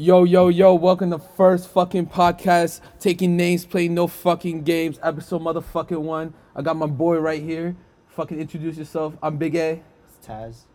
Yo, yo, yo, welcome to first fucking podcast, taking names, playing no fucking games, episode motherfucking one. I got my boy right here. Fucking introduce yourself. I'm Big A. It's Taz.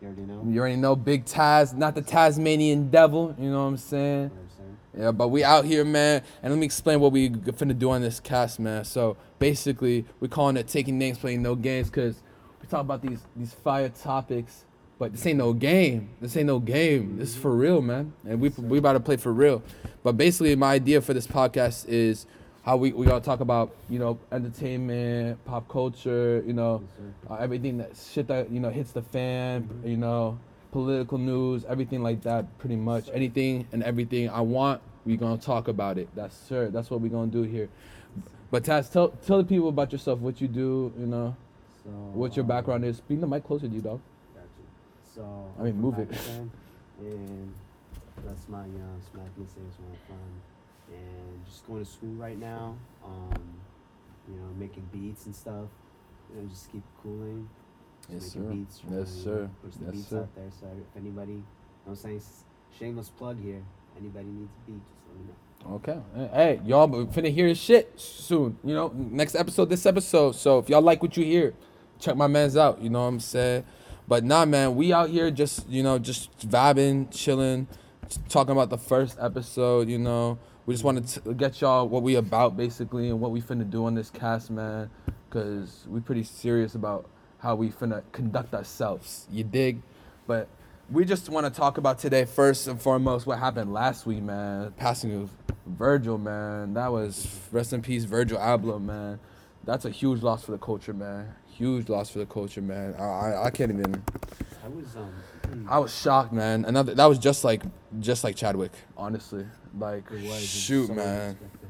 You already know. You already know Big Taz, not the Tasmanian devil, you know what I'm saying? what I'm saying. Yeah, but we out here, man, and let me explain what we finna do on this cast, man. So basically, we're calling it taking names, playing no games, cause we talk about these these fire topics, but this ain't no game. This ain't no game. This is for real, man, and we we about to play for real. But basically, my idea for this podcast is how we we gonna talk about you know entertainment, pop culture, you know, uh, everything that shit that you know hits the fan, you know, political news, everything like that, pretty much. Anything and everything I want, we gonna talk about it. That's sure. That's what we gonna do here. But Taz, tell tell the people about yourself, what you do, you know, So. what your um, background is. Bring the mic closer to you, dog. So. I mean, move it. And that's my, you know, smack me saying where I'm from. And just going to school right now. Um, you know, making beats and stuff. You know, just keep cooling. Yes, Just making sir. Beats, Yes, sir. Push the Yes, beats sir. out there. So if anybody, you know what I'm saying, shameless plug here. Anybody needs a beat, just let me know. Okay. Hey, y'all finna hear his shit soon. You know, next episode, this episode. So if y'all like what you hear, check my man's out. You know what I'm saying? But nah, man, we out here just, you know, just vibing, chilling, talking about the first episode, you know. We just wanted to get y'all what we about, basically, and what we finna do on this cast, man. Because we pretty serious about how we finna conduct ourselves. You dig? But we just want to talk about today first and foremost what happened last week, man. Passing of Virgil, man. That was rest in peace, Virgil Abloh, man. That's a huge loss for the culture, man. Huge loss for the culture, man. I I, I can't even. I was, um, I was shocked, man. Another that was just like just like Chadwick, honestly. Like It was. It's shoot, so man. unexpected.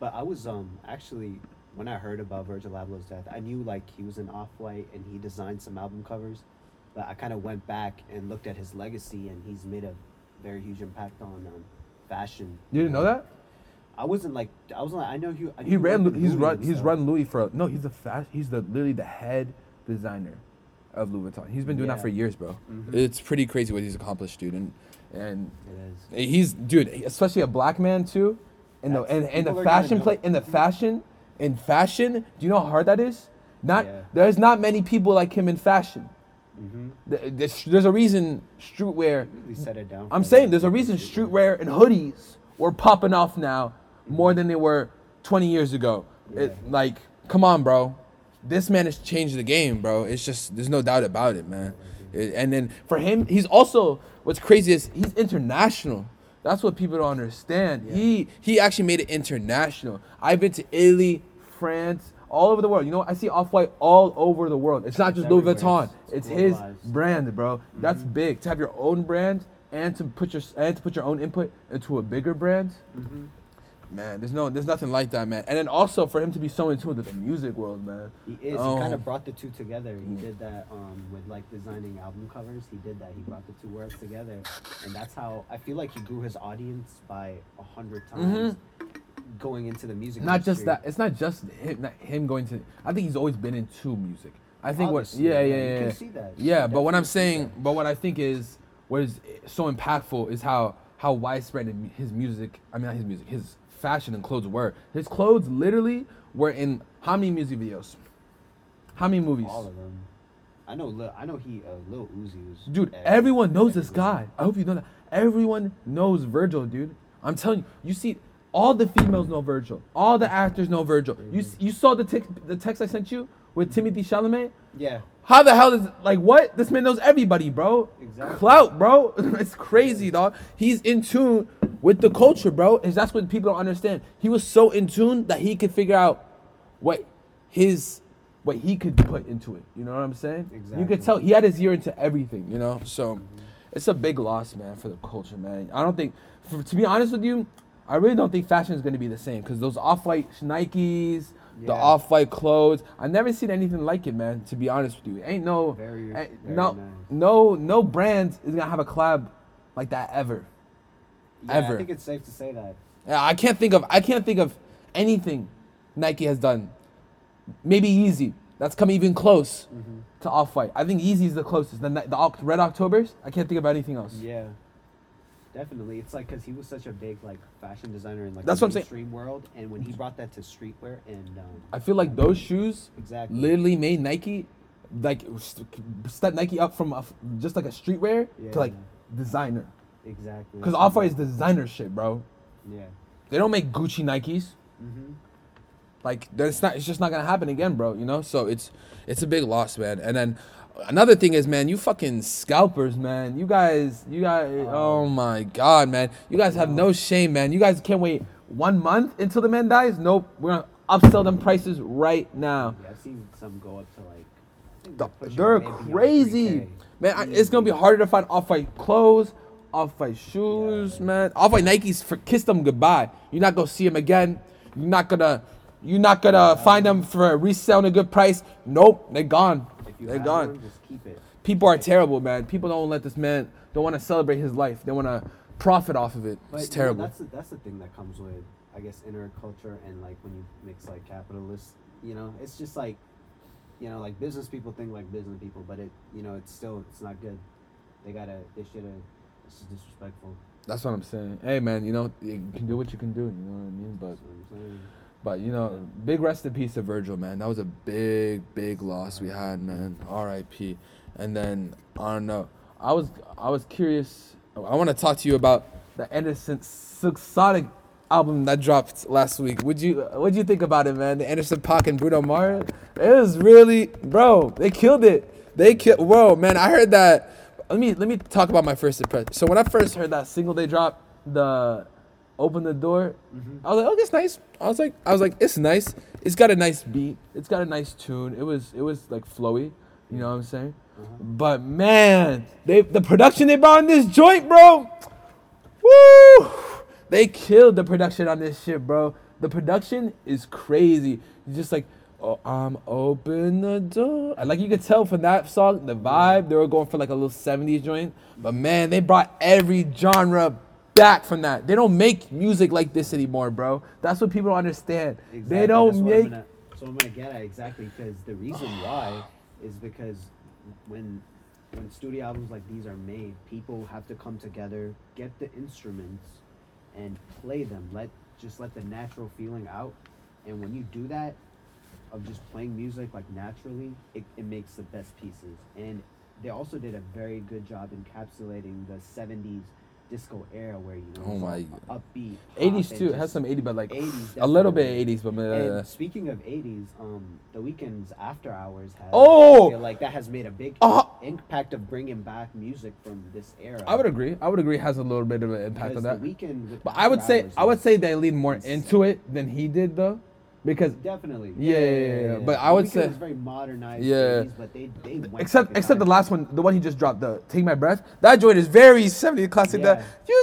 But I was um actually when I heard about Virgil Abloh's death, I knew like he was an Off White and he designed some album covers. But I kind of went back and looked at his legacy, and he's made a very huge impact on um, fashion. You didn't know that? I wasn't like I wasn't like I know he. I He ran. worked He's Louis run. He's run Louis for. No, he's the fast. He's the literally the head designer of Louis Vuitton. He's been doing that for years, bro. Mhm. It's pretty crazy what he's accomplished, dude. And and It is. he's dude, especially a black man too. In the That's- and, and the are gonna fashion know. play in the fashion in fashion. Do you know how hard that is? Not Yeah. there's not many people like him in fashion. Mm-hmm. Th- There's, there's a reason streetwear. Really set it down. I'm saying there's a reason streetwear and hoodies were popping off now more than they were 20 years ago. It, like, come on, bro. This man has changed the game, bro. It's just there's no doubt about it, man. It- and then for him, he's also what's crazy is he's international. That's what people don't understand. Yeah. He he actually made it international. I've been to Italy, France, all over the world. You know, I see Off White all over the world. It's not It's just Louis. Vuitton. It's- It's his brand, bro. That's big to have your own brand and to put your and to put your own input into a bigger brand. Mm-hmm. Man, there's no, there's nothing like that, man. And then also for him to be so in tune with the music world, man. He is. Oh. He kind of brought the two together. He Mm. did that um, with like designing album covers. He did that. He brought the two worlds together, and that's how I feel like he grew his audience by a hundred times going into the music. Mm-hmm. Not just that. It's not just him, not him going to. I think he's always been into music. I think Obviously, what, yeah, yeah, you yeah, can see that. You Yeah, but what I'm saying, that. but what I think is what is so impactful is how how widespread his music. I mean, not his music, his fashion and clothes were. His clothes literally were in how many music videos? How many movies? all of them. I know. Lil, I know he. Uh, Lil Uzi was. Dude, every- everyone knows this guy. I hope you know that. Everyone knows Virgil, dude. I'm telling you. You see, all the females know Virgil. All the actors know Virgil. You you saw the text the text I sent you with Timothée Chalamet. Yeah. How the hell is like what? This man knows everybody, bro. Exactly. Clout, bro. it's crazy, dog. He's in tune with the culture, bro. Is that's what people don't understand. He was so in tune that he could figure out what his what he could put into it. You know what I'm saying? Exactly. You could tell he had his ear into everything, you know? So it's a big loss, man, for the culture, man. I don't think for, to be honest with you, I really don't think fashion is going to be the same cuz those off-white Nikes, the off-white clothes, I never seen anything like it, man, to be honest with you. Ain't no Very, eh, very no nice. no no brand is going to have a collab like that ever. Yeah, Ever. I think it's safe to say that. Yeah, I can't think of I can't think of anything Nike has done. Maybe Yeezy. That's come even close Mm-hmm. to Off White. I think Yeezy is the closest. The, the Red Octobers. I can't think of anything else. Yeah. Definitely, it's like because he was such a big like fashion designer in like That's the what I'm saying. world, and when he brought that to streetwear and um, I feel like those shoes exactly, literally made Nike like st- step Nike up from a just like a streetwear to like designer. Exactly, Because Off White is designer shit, bro. yeah, They don't make Gucci Nikes. hmm Like that's not. It's just not gonna happen again, bro. You know. So it's it's a big loss, man. And then another thing is, man, you fucking scalpers, man. You guys, you guys. Oh my god, man. You guys have no shame, man. You guys can't wait one month until the man dies. Nope. We're gonna upsell them prices right now. yeah. I've seen some go up to like, The- They're crazy, man. I, it's gonna be harder to find off-white clothes, off-white shoes, man. Off-white Nikes for kiss them goodbye. You're not gonna see them again. You're not gonna, you're not gonna find them for a resale at a good price. Nope, they're gone. They're gone. one, just keep it. People are terrible, man. People don't let this man. Don't want to celebrate his life. They want to profit off of it. But, it's terrible. that's the, that's the thing that comes with, I guess, inner culture and like when you mix like capitalist, You know, it's just like, you know, like business people think like business people, but it, you know, it's still it's not good. They gotta, they should have. It's just disrespectful. That's what I'm saying. Hey, man. You know, you can do what you can do. You know what I mean? But That's what I'm saying. But you know, big rest in peace to Virgil, man. That was a big, big loss we had, man. R.I.P. And then I don't know. I was I was curious. I want to talk to you about the Anderson Sonic album that dropped last week. Would you What'd you think about it, man? The Anderson Paak and Bruno Mars. It was really, bro. They killed it. They killed. Whoa, man. I heard that. Let me let me talk about my first impression. So when I first heard that single they dropped, the open the door. Mm-hmm. I was like, oh, it's nice. I was like, I was like, it's nice. It's got a nice beat. It's got a nice tune. It was, it was like flowy. You know what I'm saying? Mm-hmm. But man, they the production they brought on this joint, bro. Woo! They killed the production on this shit, bro. The production is crazy. Just like, oh, I'm open the door. Like you could tell from that song, the vibe, they were going for like a little 70s joint. But man, they brought every genre back from that. They don't make music like this anymore, bro. That's what people don't understand. They don't that's I'm make. gonna- so I'm gonna get at exactly because the reason why is because when when studio albums like these are made, people have to come together, get the instruments, and play them. Let just let the natural feeling out. And when you do that, of just playing music like naturally, it, it makes the best pieces. And they also did a very good job encapsulating the '70s disco era, where you know Oh my- upbeat. 80s too. It has some 80s, but like 80s a little bit 80s, but uh, and speaking of 80s, um, the Weeknd's After Hours has. Oh! I feel like that has made a big Uh, impact of bringing back music from this era. I would agree. I would agree. Has a little bit of an impact because on that. Weeknd But I would say I would say they lean more insane. into it than he did though, because definitely. Yeah, yeah, yeah, yeah. But I would say- was very modernized. Yeah. 80s, but they they went except except the last one, the one he just dropped, the "Take My Breath." That joint is very 70s classic. Yeah. That you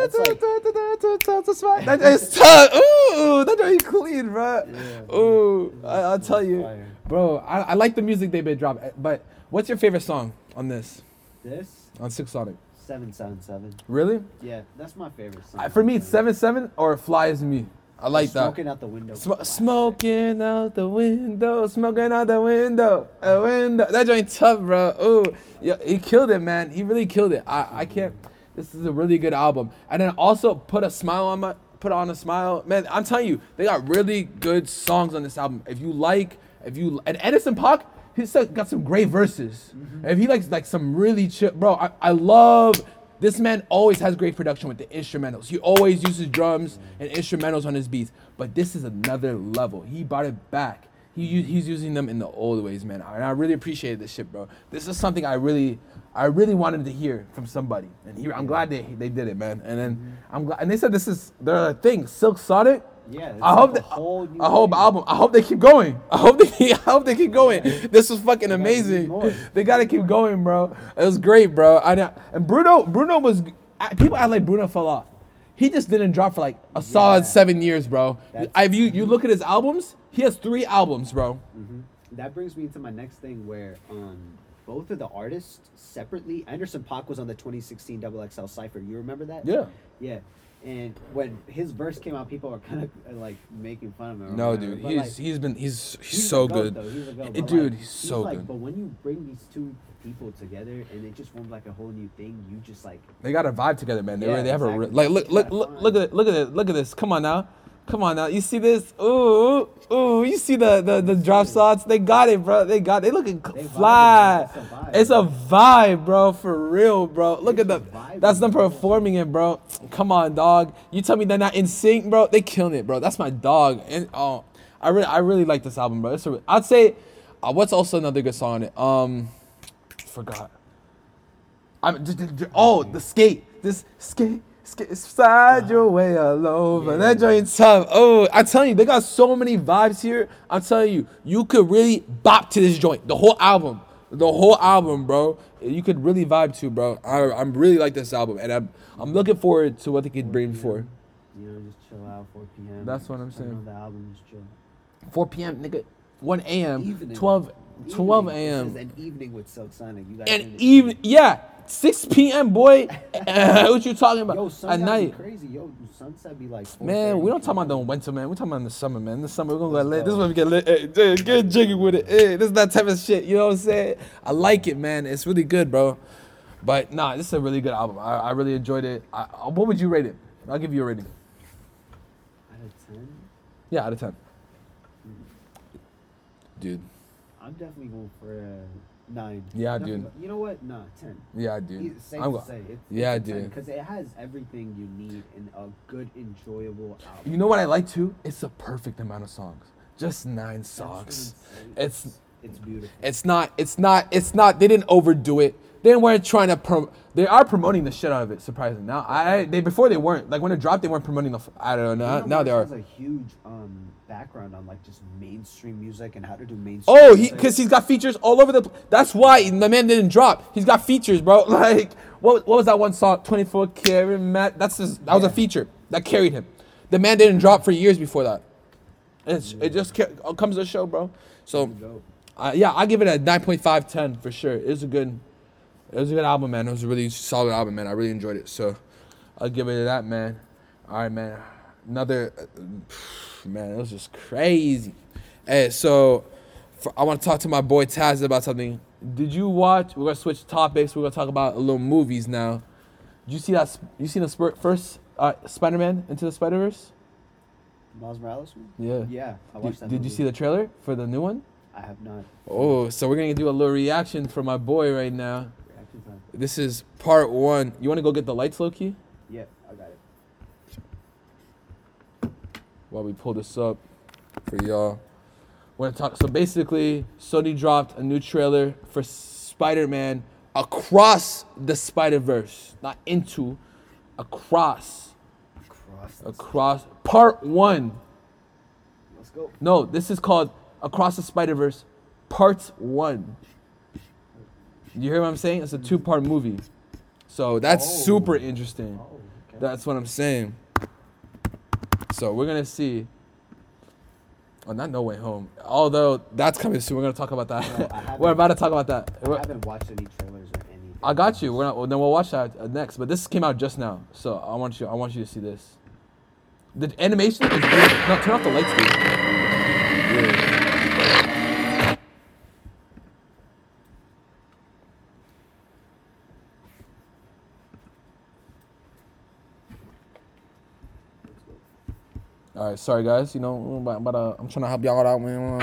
That's like- that is tough. Ooh, that joint clean, bro. Yeah. Ooh, I, I'll tell you, bro. I, I like the music they've been dropping. Eh, but what's your favorite song on this This on Silk Sonic? seven seven seven. Really? Yeah, that's my favorite song. For me, it's seven seven or Fly as Me. I like that. Smoking out the window. Sm- smoking out the window, smoking out the window, a window. That joint tough, bro. Ooh, yeah, he killed it, man. He really killed it. I, I can't. This is a really good album. And then also put a smile on my, put on a smile, man. I'm telling you, they got really good songs on this album. If you like, if you and Anderson Paak, he's got some great verses. Mm-hmm. If he likes like some really chill, bro, I, I love. This man always has great production with the instrumentals. He always uses drums and instrumentals on his beats. But this is another level. He brought it back. He he's using them in the old ways, man. And I really appreciated this shit, bro. This is something I really, I really wanted to hear from somebody. And here, I'm glad they they did it, man. And then I'm glad. And they said this is their thing, Silk Sonic. Yeah, I like hope a that, whole new a whole album. I hope they keep going. I hope they. I hope they keep going. This was fucking gotta amazing. They gotta keep going, bro. It was great, bro. I know. And Bruno, Bruno was. People act like Bruno fell off. He just didn't drop for like a solid Yeah. seven years, bro. That's- If you you look at his albums, he has three albums, bro. hmm That brings me to my next thing where um both of the artists separately. Anderson Paak was on the 2016 Double XL Cipher. You remember that? Yeah. Yeah. And when his verse came out, people were kind of like making fun of him. No, whatever, dude, but, he's like, he's been he's he's, he's so good. he's goat, but, dude, like, he's so like, good. But when you bring these two people together and it just form like a whole new thing, you just like They got a vibe together, man. They Yeah, really they have a exactly. like look look look look at it, look at it look at this. Come on now, come on now. You see this? Ooh ooh. You see the the, the drop shots? They got it, bro. They got. They looking They fly. It's a vibe, It's a bro. vibe, bro. For real, bro. Look It's at the. That's them performing it, bro. Come on, dog. You tell me they're not in sync, bro. They killing it, bro. That's my dog. And oh, I really I really like this album, bro. It's a, I'd say, uh, what's also another good song on it? Um, forgot. I'm oh the skate this skate slide uh, your way all over Yeah. that joint tough oh I'm telling you they got so many vibes here I'm telling you you could really bop to this joint the whole album the whole album bro you could really vibe to bro I I'm really like this album and I'm I'm looking forward to what they could bring for you know just chill out 4 p.m. That's what I'm saying. The album is chill. 4 p.m. nigga 1 a.m. Evening. 12 12 a.m. An evening with Silk Sonic. You guys and in it. even yeah 6 p.m. boy what you talking about Yo, sunset at night crazy. Yo, sunset be like. Man, we don't talk about the winter, man. We talking about the summer, man. The summer, we're gonna Let's get lit. This is go. when we get lit. Hey, get jiggy with it. Hey, this is that type of shit. You know what I'm saying? I like it, man. It's really good, bro. But nah, this is a really good album. I, I really enjoyed it. I, I- what would you rate it? I'll give you a rating. Out of ten, Yeah, out of ten. Hmm. Dude. I'm definitely going for a nine. Yeah, dude. go- You know what? Nah, ten. Yeah, dude. It's safe I'm to go- say. It's, Yeah, dude. Because it has everything you need in a good, enjoyable album. You know what I like too? It's the perfect amount of songs. Just nine That's what I'm songs. saying. It's it's beautiful. It's not. It's not. It's not. They didn't overdo it. They weren't trying to. Prom- they are promoting the shit out of it. Surprisingly, now I they before they weren't like when it dropped they weren't promoting the. f- I don't know. Now, now they are. has a huge um background on like just mainstream music and how to do mainstream. Oh, he because he's got features all over the. pl- That's why the man didn't drop. He's got features, bro. Like what? What was that one song? Twenty four karat Matt. That's his. That was a feature that carried him. The man didn't drop for years before that. It's, it just ca- comes to show, bro. So. Uh, yeah, I give it a 9.5, 10 for sure. It was a good, it was a good album, man. It was a really solid album, man. I really enjoyed it. So, I'll give it that, man. All right, man. Another, man, it was just crazy. Hey, so for, I want to talk to my boy Taz about something. Did you watch? We're gonna switch topics. We're gonna talk about a little movies now. Did you see that? You seen the first uh, Spider-Man into the Spider-Verse? Miles Morales one? Yeah. Yeah, I Did, watched that. did you see the trailer for the new one? I have not. Oh, so we're gonna do a little reaction for my boy right now. This is part one. You want to go get the lights, Loki? Yeah, I got it. While we pull this up for y'all. We're gonna talk. So basically, Sony dropped a new trailer for Spider-Man across the Spider-Verse, not into, across, Cross. across. Part one. Let's go. No, this is called Across the Spider-Verse, Part One. You hear what I'm saying? It's a two-part movie. So that's Oh. super interesting. Oh, okay. That's what I'm saying. So we're gonna see. Oh, not No Way Home. Although that's coming soon. We're gonna talk about that. haven't- we're about to talk about that. I haven't watched any trailers or anything. I got you. We're not, well, then we'll watch that next. But this came out just now, so I want you. I want you to see this. The animation is beautiful. No, turn off the lights, dude. All right, sorry guys. You know, I'm about, about, uh, I'm trying to help y'all out. man.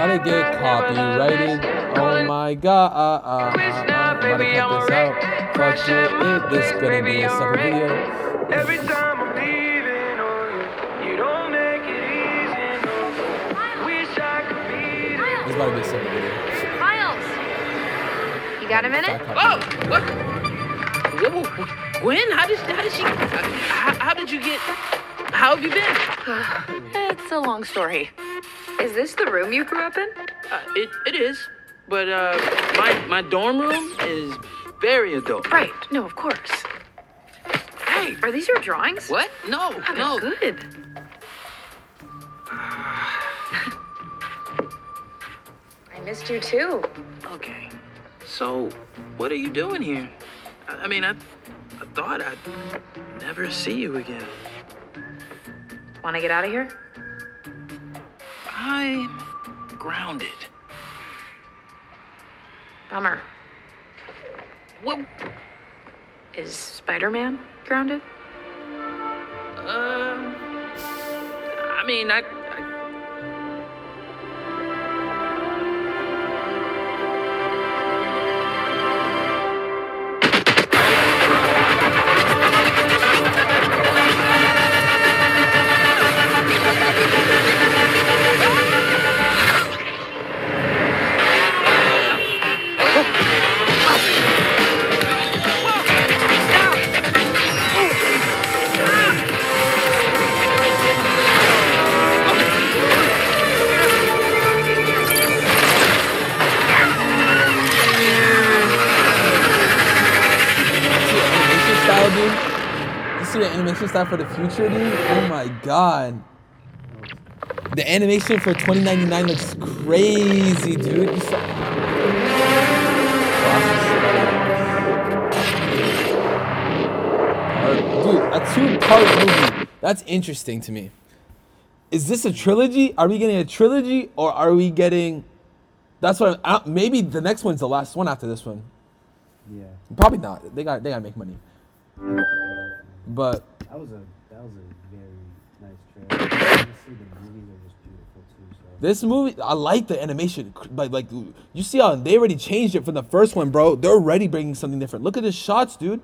To get copyrighted. Oh my god. Uh, uh, uh, uh, baby, I'm this out. wreck. Fuck Crash it. at This gonna be a separate video. Every time got a minute? Oh, what? Whoa, whoa, whoa. Gwen, how did how did she? How, how did you get? How have you been? It's a long story. Is this the room you grew up in? Uh, it it is, but uh, my my dorm room is very adult. Right. No, of course. Hey, Are these your drawings? what? No, Oh, no. they're good. I missed you too. Okay. So, what are you doing here? I, I mean, I, I thought I'd never see you again. Want to get out of here? I'm grounded. Bummer. What? Is Spider-Man grounded? Uh, I mean, I. the animation style for the future, dude? Oh my god. The animation for 2099 looks crazy, dude. Dude, a two-part movie. That's interesting to me. Is this a trilogy? Are we getting a trilogy, or are we getting? That's what. I'm, maybe the next one's the last one after this one. Yeah. Probably not. They got they gotta make money. But That was a that was a very nice trailer. Honestly, the movies are just beautiful too. So this movie, I like the animation. Like like you see how they already changed it from the first one, bro. They're already bringing something different. Look at the shots, dude.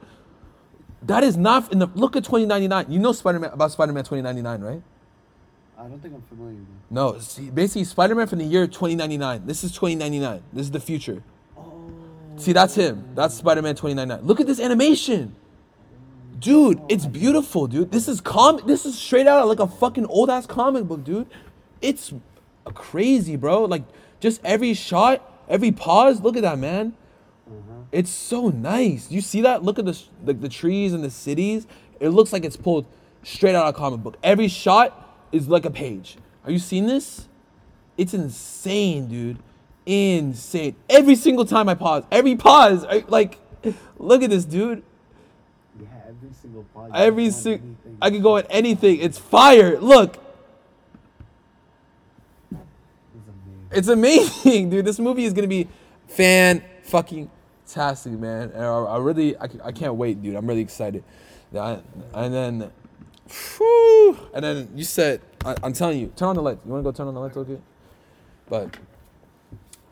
That is not in the look at 2099. You know Spider Man about Spider Man 2099, right? I don't think I'm familiar with it. No, see, basically Spider Man from the year 2099. This is 2099. This is the future. Oh. See, that's him. That's Spider Man 2099. Look at this animation. Dude, it's beautiful, dude. This is com this is straight out of like a fucking old ass comic book, dude. It's crazy, bro. Like just every shot, every pause, look at that, man. Mm-hmm. It's so nice. You see that? Look at the like the trees and the cities. It looks like it's pulled straight out of a comic book. Every shot is like a page. Are you seeing this? It's insane, dude. Insane. Every single time I pause, every pause, I, like, look at this, dude. Every single pod. Every single, I could go at anything. It's fire. Look, It's amazing. it's amazing, dude. This movie is gonna be fan fucking tastic, man. And I, I really, I, I can't wait, dude. I'm really excited. Yeah, And then, whew, and then you said, I, I'm telling you, turn on the lights. You wanna go turn on the lights, okay? But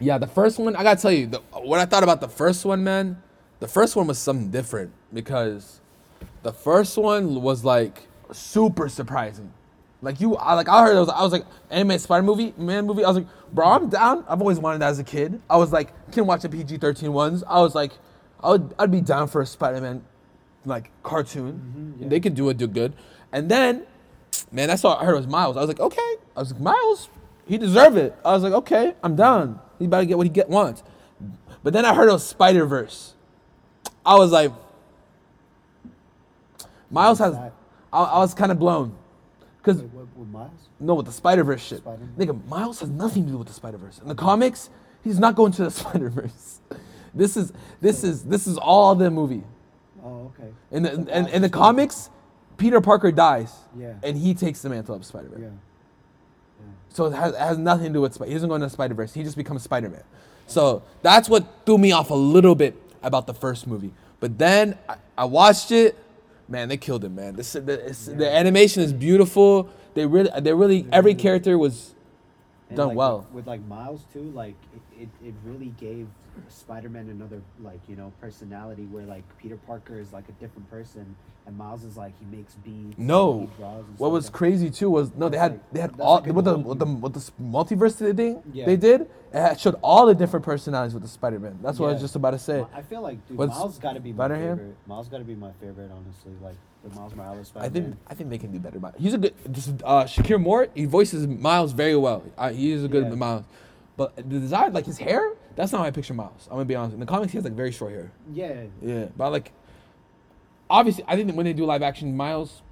yeah, the first one, I gotta tell you, the, what I thought about the first one, man. The first one was something different because the first one was like super surprising. Like you, I like I heard it was, I was like anime spider movie, man movie. I was like, bro, I'm down. I've always wanted that as a kid. I was like, can watch the PG-13 ones. I was like, I would, I'd be down for a Spider-Man like cartoon. Mm-hmm, they could do it, do good. And then, man, that's all I heard was Miles. I was like, okay. I was like, Miles, he deserved it. I was like, okay, I'm down. He better get what he get wants. But then I heard it was Spider Verse. I was like, Miles has. I, I was kind of blown, cause Wait, what, with Miles? no, with the Spider Verse shit. Spider-Man? Nigga, Miles has nothing to do with the Spider Verse. In the comics, he's not going to the Spider Verse. This is this is this is all the movie. Oh, okay. In the in, in the comics, Peter Parker dies. Yeah. And he takes the mantle of Spider Man. Yeah. So it has, it has nothing to do with Spider. He doesn't go into the Spider Verse. He just becomes Spider Man. So that's what threw me off a little bit about the first movie. But then I, I watched it. Man, they killed him, man. This, the, it's, the animation is beautiful. They really, they really, every character was And done like, well. With, with like Miles too, like it, it, it really gave Spider-Man another like you know personality where like Peter Parker is like a different person and Miles is like he makes beats. No. and What was like- crazy too was no, they had like- they had all like with the with the with the multiverse thing Yeah. they did. It showed all the different personalities with the Spider Man. That's what I was just about to say. I feel like dude, What's Miles got to be my favorite. Miles got to be my favorite, honestly. Like the Miles Morales I Spider-Man. think I think they can do better. But he's a good. This, is, uh, Shameik Moore, he voices Miles very well. Uh, he is a good Yeah. Miles. But the design, like his hair, That's not how I picture Miles. I'm gonna be honest. In the comics, he has like very short hair. Yeah. Yeah, but like, obviously, I think that when they do live action Miles,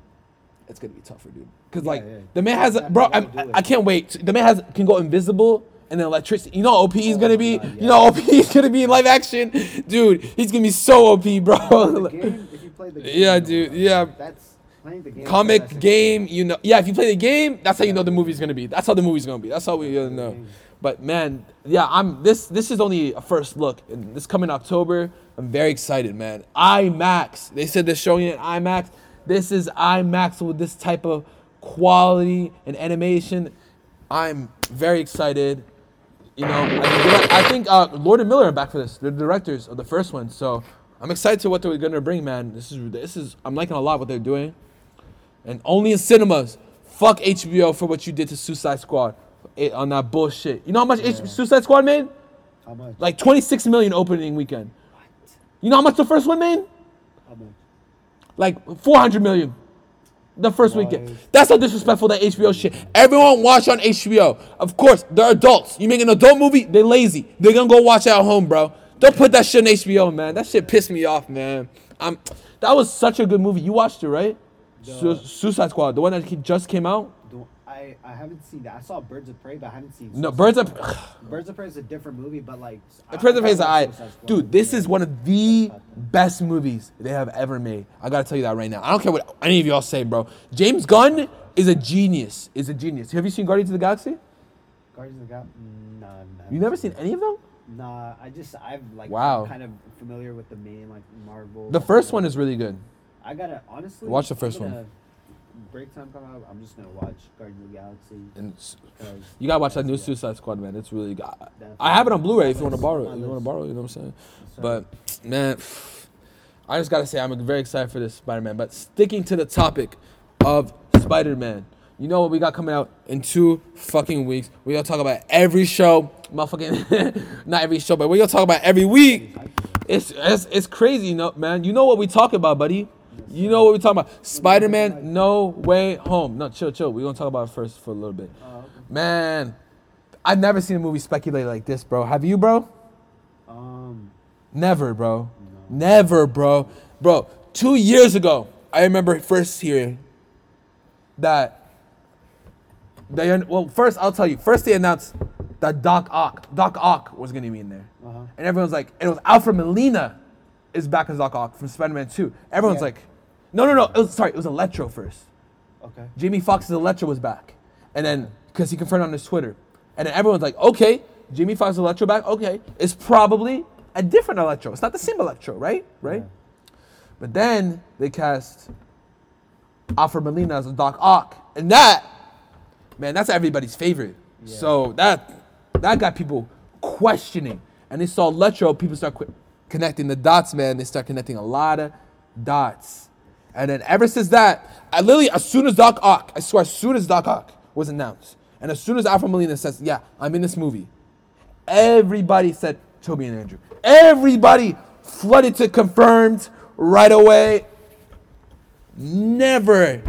it's gonna be tougher, dude. Cause like yeah. the man has, a, Yeah, bro. I. I can't wait. The man has can go invisible and then electricity. You know, OP is Oh gonna be. God, You know, OP is gonna be in live action, dude. He's gonna be so OP, bro. game, if you play the game, Yeah, dude, yeah. That's playing the game. Comic game, you know. Yeah, if you play the game, that's how you know the movie's gonna be. That's how the movie's gonna be. That's how we uh, know. But man, yeah, I'm this. This is only a first look, and this coming October. I'm very excited, man. IMAX. They said they're showing it IMAX. This is IMAX with this type of quality and animation. I'm very excited. You know, I think, uh, Lord and Miller are back for this. They're the directors of the first one, so I'm excited to what they're gonna bring, man. This is this is I'm liking a lot what they're doing, and only in cinemas. Fuck HBO for what you did to Suicide Squad eh, on that bullshit. You know how much H- Suicide Squad made? How much? Like 26 million opening weekend. You know how much the first one made? How much? Like 400 million. The first Why? weekend. That's how disrespectful that HBO shit. Everyone watch on HBO. Of course, they're adults. You make an adult movie, they're lazy. They're gonna go watch it at home, bro. Don't put that shit on HBO, man. That shit pissed me off, man. I'm. That was such a good movie. You watched it, right? Su- Suicide Squad, the one that just came out. I, I haven't seen that. I saw Birds of Prey, but I haven't seen. No, Birds of. Birds of Prey is a different movie, but like. I- Birds of I Prey is alright. Dude, this is one of the best movies they have ever made. I gotta tell you that right now. I don't care what any of y'all say, bro. James Gunn is a genius. Is a genius. Have you seen Guardians of the Galaxy? Guardians of the Galaxy. Nah, You never seen any of them? Nah, I just I've like. Wow. I'm kind of familiar with the main like Marvel. The first one is really good. I gotta honestly Watch the I'm first one. Break time come out. I'm just gonna watch Guardians of the Galaxy. And you gotta watch that new. Suicide Squad, man. It's really good. I have it on Blu-ray if you want to borrow it. You want to borrow it, you know what I'm saying? But man, I just gotta say I'm very excited for this Spider-Man. But sticking to the topic of Spider-Man, you know what we got coming out in two fucking weeks? We gonna talk about every show, motherfucking not every show, but we gonna talk about every week. It's it's, it's crazy, you know, man. You know what we talk about, buddy. You know what we're talking about? Spider-Man, No Way Home. No, chill, chill. We're gonna talk about it first for a little bit. Uh, Man, I've never seen a movie speculated like this, bro. Have you, bro? um. Never, bro. Never, bro. Bro, two years ago, I remember first hearing that they, well, first, I'll tell you. First, they announced that Doc Ock, Doc Ock was going to be in there. Uh-huh. And everyone's like, it was Alfred Molina is back as Doc Ock from Spider Man 2. Everyone's Yeah. like, no, no, no. It was, sorry, it was Electro first. Okay. Jamie Foxx's Electro was back, and then because he confirmed on his Twitter, and then everyone's like, okay, Jamie Foxx's Electro back. Okay, it's probably a different Electro. It's not the same Electro, right? Right. But then they cast Alfred Molina as a Doc Ock, and that, man, that's everybody's favorite. So that that got people questioning, and they saw Electro. People start qu- connecting the dots, man. They start connecting a lot of dots, and then ever since that, I literally as soon as Doc Ock, I swear, as soon as Doc Ock was announced, and as soon as Alfred Molina says, "Yeah, I'm in this movie," everybody said Tobey and Andrew. Everybody flooded to confirmed right away. Never.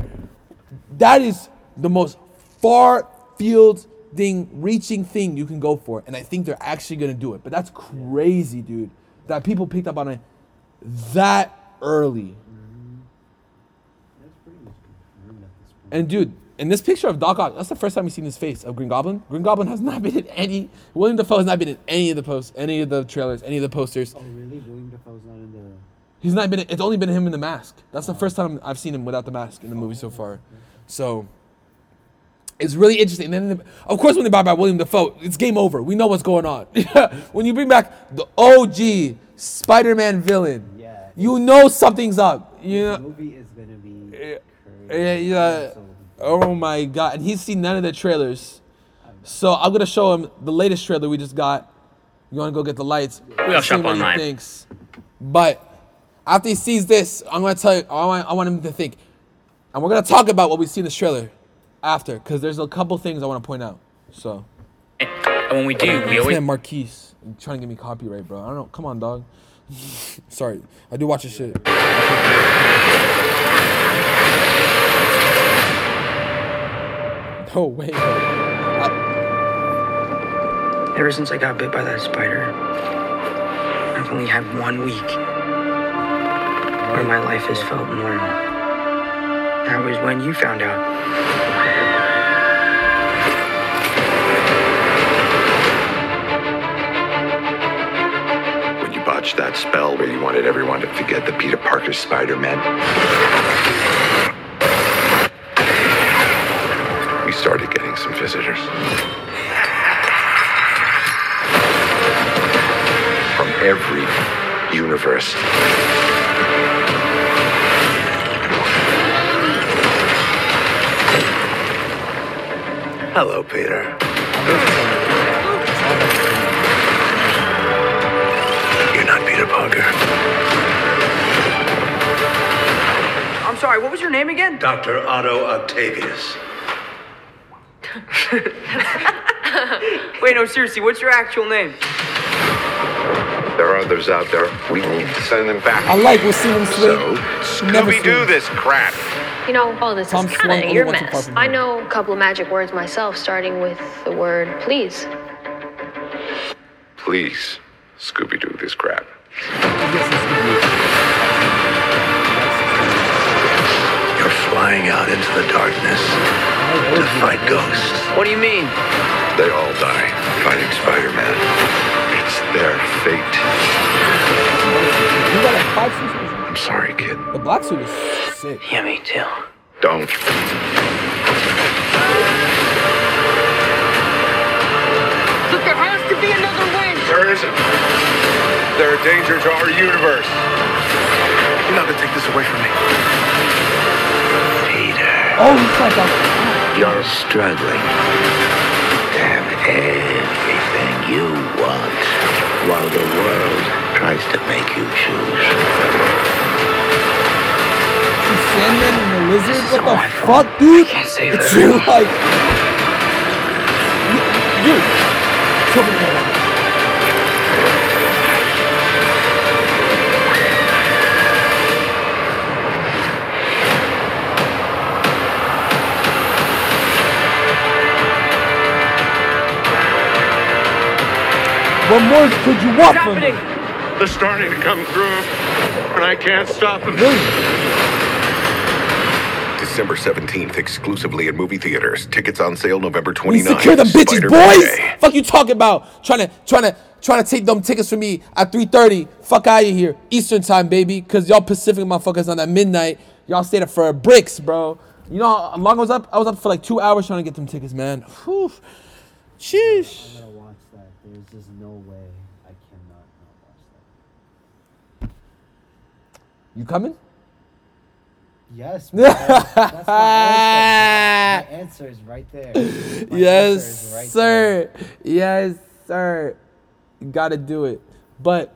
That is the most far field thing, reaching thing you can go for. And I think they're actually gonna do it. But that's crazy, dude. That people picked up on it that early. That's pretty much confirmed at this point. And dude, in this picture of Doc Ock, that's the first time we've seen his face of Green Goblin. Green Goblin has not been in any. William Dafoe has not been in any of the posts, any of the trailers, any of the posters. Oh really? William Dafoe's not in the. He's not been. It's only been him in the mask. That's the first time I've seen him without the mask in the movie so far. So it's really interesting. And then, of course, when they buy by William Dafoe, it's game over. We know what's going on. when you bring back the OG Spider-Man villain, Yeah. you know something's up. You The know. movie is gonna be Yeah, crazy. yeah. So- Oh my god! And he's seen none of the trailers. So I'm gonna show him the latest trailer we just got. You wanna go get the lights? all See shop what online. He thinks. But after he sees this, I'm gonna tell you. I want, I want him to think, and we're gonna talk about what we see in this trailer after, because there's a couple things I want to point out. So. And when we do, we This always man Marquise you trying to get me copyright, bro. I don't know. Come on, dog. Sorry, I do watch your shit. No way. I- Ever since I got bit by that spider, I've only had one week where my life has felt normal. That was when you found out. Botched that spell where you wanted everyone to forget the Peter Parker Spider Man, we started getting some visitors. From every universe. Hello, Peter. Parker. I'm sorry, what was your name again? Dr. Otto Octavius. Wait, no, seriously, what's your actual name? There are others out there. We need to send them back. I like what Steven Slade. So, Never Scooby Doo seen. this crap. You know, all this Tom is Swan kind of only your went too far mess. I know a couple of magic words myself, starting with the word please. Please, Scooby Doo this crap. You're flying out into the darkness to fight ghosts. What do you mean? They all die fighting Spider-Man. It's their fate. You got a black suit? I'm sorry, kid. The black suit is sick. Yeah, me too. Don't. Look, there has to be another way. There isn't. They're a danger to our universe. You're not gonna take this away from me. Peter. Oh, he's like a. You're struggling to have everything you want while the world tries to make you choose. Sandman and the lizard? What the fuck, dude? can't save It's her. you, like. Dude. Tell me What more could you want from me? They're starting to come through, and I can't stop them. December 17th, exclusively in movie theaters. Tickets on sale November We 29th. secure them bitches, Spider-Man boys. Day. Fuck you talking about? Trying to, trying to, trying to take them tickets from me at 3:30. Fuck out of here, Eastern time, baby. Cause y'all Pacific motherfuckers on that midnight. Y'all stayed up for bricks, bro. You know how long I was up? I was up for like two hours trying to get them tickets, man. Whew. Sheesh. I'm gonna watch that. There's just no way I cannot not watch that. You coming? Yes, that's, my answer. My answer is right there. My yes, right sir. Yes, sir. You gotta do it. But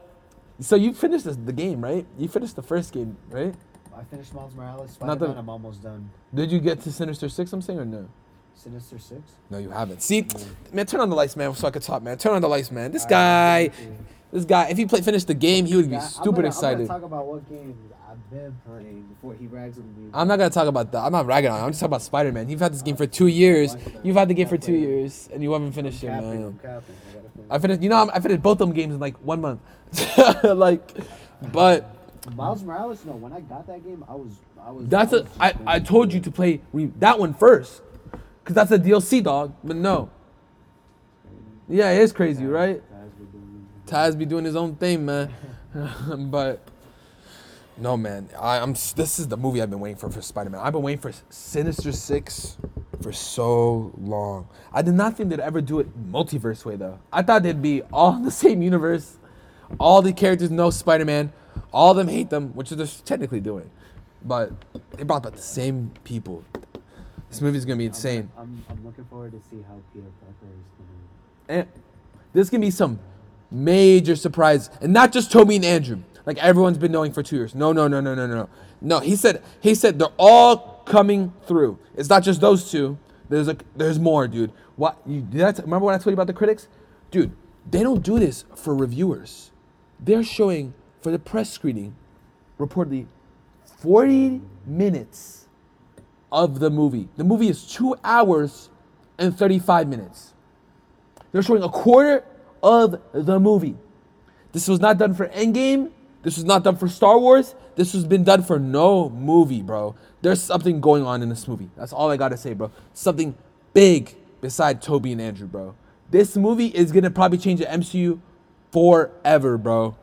so you finished this, the game, right? You finished the first game, right? I finished Miles Morales. Not the- I'm almost done. Did you get to Sinister Six? I'm saying or no? Sinister Six. No, you haven't. See, man, turn on the lights, man, so I could talk, man. Turn on the lights, man. This Alright, guy, you. This guy. If he play finish the game, he would be Yeah, I'm stupid gonna- excited. I'm gonna talk about what games I've been playing before he rags on me. I'm not gonna talk about that. I'm not ragging on. him. I'm just talking about Spider Man. You've had this game for two years. You've had the game for two years, and you haven't finished it, man. I. I finished. You know, I'm- I finished both of them games in like one month. like, but Miles Morales. No, when I got that game, I was, I was. that's I a. was just I, told you to play re- that one first, cause that's a DLC, dog. But no. Yeah, it is crazy, right? Guys, we're doing- Taz be doing his own thing, man. but no, man. I, I'm. This is the movie I've been waiting for for Spider Man. I've been waiting for Sinister Six for so long. I did not think they'd ever do it multiverse way though. I thought they'd be all in the same universe. All the characters know Spider Man. All of them hate them, which they're technically doing. But they brought back the same people. This movie's gonna be insane. I'm, I'm looking forward to see how Peter Parker is gonna. Eh, and there's gonna be some major surprise, and not just Tobey and Andrew, like everyone's been knowing for two years. No, no, no, no, no, no, no. No, he said he said they're all coming through. It's not just those two. There's a there's more, dude. What you did I t- remember what I told you about the critics, dude? They don't do this for reviewers. They're showing for the press screening, reportedly, 40 minutes of the movie. The movie is two hours and 35 minutes. They're showing a quarter of the movie. This was not done for Endgame. This was not done for Star Wars. This has been done for no movie, bro. There's something going on in this movie. That's all I gotta say, bro. Something big beside Tobey and Andrew, bro. This movie is gonna probably change the MCU forever, bro.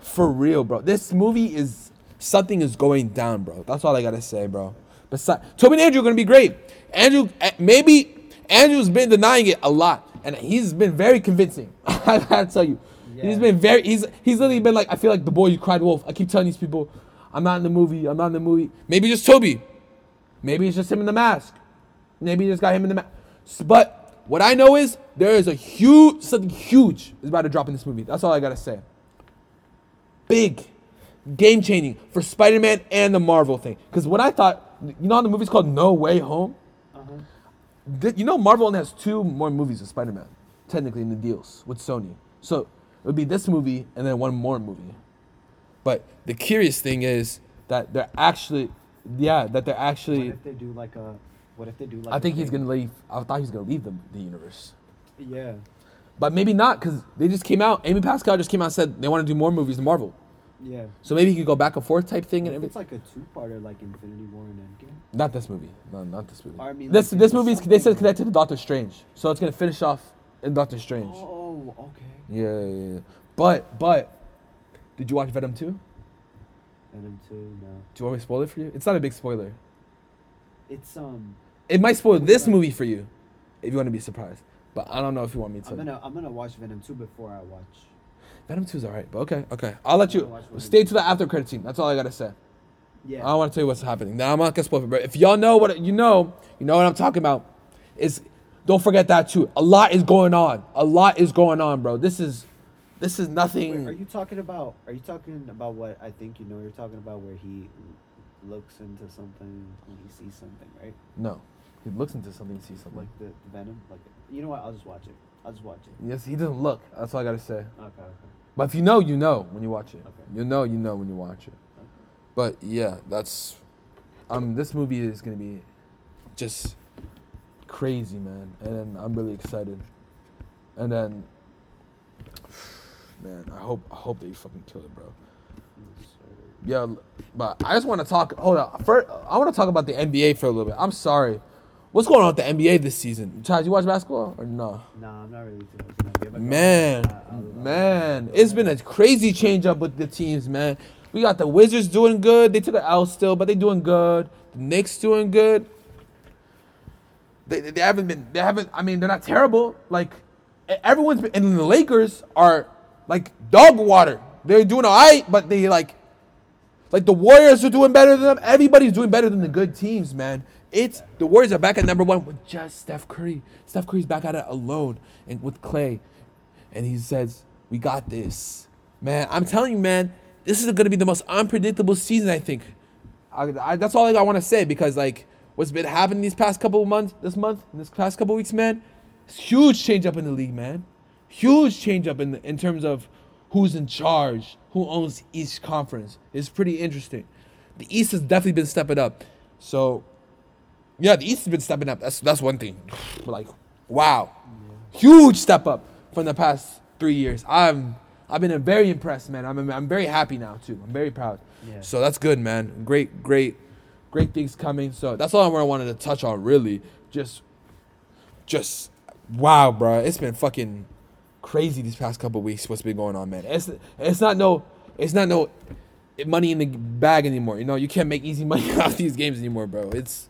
For real, bro. This movie is something is going down, bro. That's all I gotta say, bro. Besides, Tobey and Andrew are gonna be great. Andrew, eh, maybe Andrew's been denying it a lot, and he's been very convincing. I gotta tell you, he's been very. He's he's literally been like, I feel like the boy who cried wolf. I keep telling these people, I'm not in the movie. I'm not in the movie. Maybe just Tobey. Maybe it's just him in the mask. Maybe you just got him in the mask. But what I know is there is a huge something huge is about to drop in this movie. That's all I gotta say big, game changing for Spider Man and the Marvel thing. Because when I thought, you know, how the movie's called No Way Home. Th- you know, Marvel only has two more movies of Spider Man, technically in the deals with Sony. So it would be this movie and then one more movie. But the curious thing is that they're actually, yeah, that they're actually. What if they do like a? What if they do like? I think he's thing- gonna leave. I thought he was gonna leave the, the universe. Yeah. But maybe not, because they just came out. Amy Pascal just came out and said they want to do more movies than Marvel. Yeah. So maybe you could go back and forth type thing and If everything. it's like a two-parter, like Infinity War and Endgame. Not this movie. No, not this movie. I mean, this like, this is they said connected to Doctor Strange, so it's gonna finish off in Doctor Strange. Oh, okay. Yeah, yeah, yeah. But but, did you watch Venom two? Venom two, no. Do you want me to spoil it for you? It's not a big spoiler. It's um. It might spoil this movie for you, if you want to be surprised. But I don't know if you want me to. I'm gonna I'm gonna watch Venom two before I watch. Venom two is alright, but okay, okay. I'll let you gonna watch Venom stay to the after credit scene. That's all I gotta say. Yeah. I don't want to tell you what's happening. Now I'm not gonna spoil it, but if y'all know what you know, you know what I'm talking about. Is don't forget that too. A lot is going on. A lot is going on, bro. This is, this is nothing. Wait, are you talking about? Are you talking about what I think you know? You're talking about where he looks into something and he sees something, right? no, he looks into something, sees something. Like the, the Venom. Like you know what? I'll just watch it. I'll just watch it. yes, he doesn't look. That's all I gotta say. Okay. Okay. But if you know, you know when you watch it. Okay. You know, you know when you watch it. But yeah, that's um this movie is gonna be just crazy, man. And I'm really excited. And then man, I hope I hope they fucking kill it, bro. Yeah, but I just want to talk. Hold on, first I want to talk about the NBA for a little bit. I'm sorry. What's going on with the NBA this season? Chad, you watch basketball or no? Nah, I'm not really too much. into it, but Man, I- I'll- I'll- man, it's been a crazy change up with the teams, man. We got the Wizards doing good. They took an L still, but they doing good. The Knicks doing good. They, they haven't been. They haven't. I mean, they're not terrible. Like everyone's been. And the Lakers are like dog water. They're doing all right, but they like like the Warriors are doing better than them. Everybody's doing better than the good teams, man. It's the Warriors are back at number one with just Steph Curry. Steph Curry's back at it alone and with Clay, and he says, "We got this, man." I'm telling you, man, this is going to be the most unpredictable season. I think. I, I, that's all I want to say because like what's been happening these past couple months, this month, and this past couple weeks, man, huge change up in the league, man. Huge change up in the, in terms of who's in charge, who owns each conference. It's pretty interesting. The East has definitely been stepping up. So, yeah, the East has been stepping up. That's that's one thing. Like, wow, huge step up from the past three years. I'm I've been very impressed, man. I'm I'm very happy now too. I'm very proud. Yeah. So that's good, man. Great, great, great things coming. So that's all I wanted to touch on. Really, just, just, wow, bro. It's been fucking crazy these past couple weeks. What's been going on, man? It's it's not no, it's not no money in the bag anymore. You know, you can't make easy money off these games anymore, bro. It's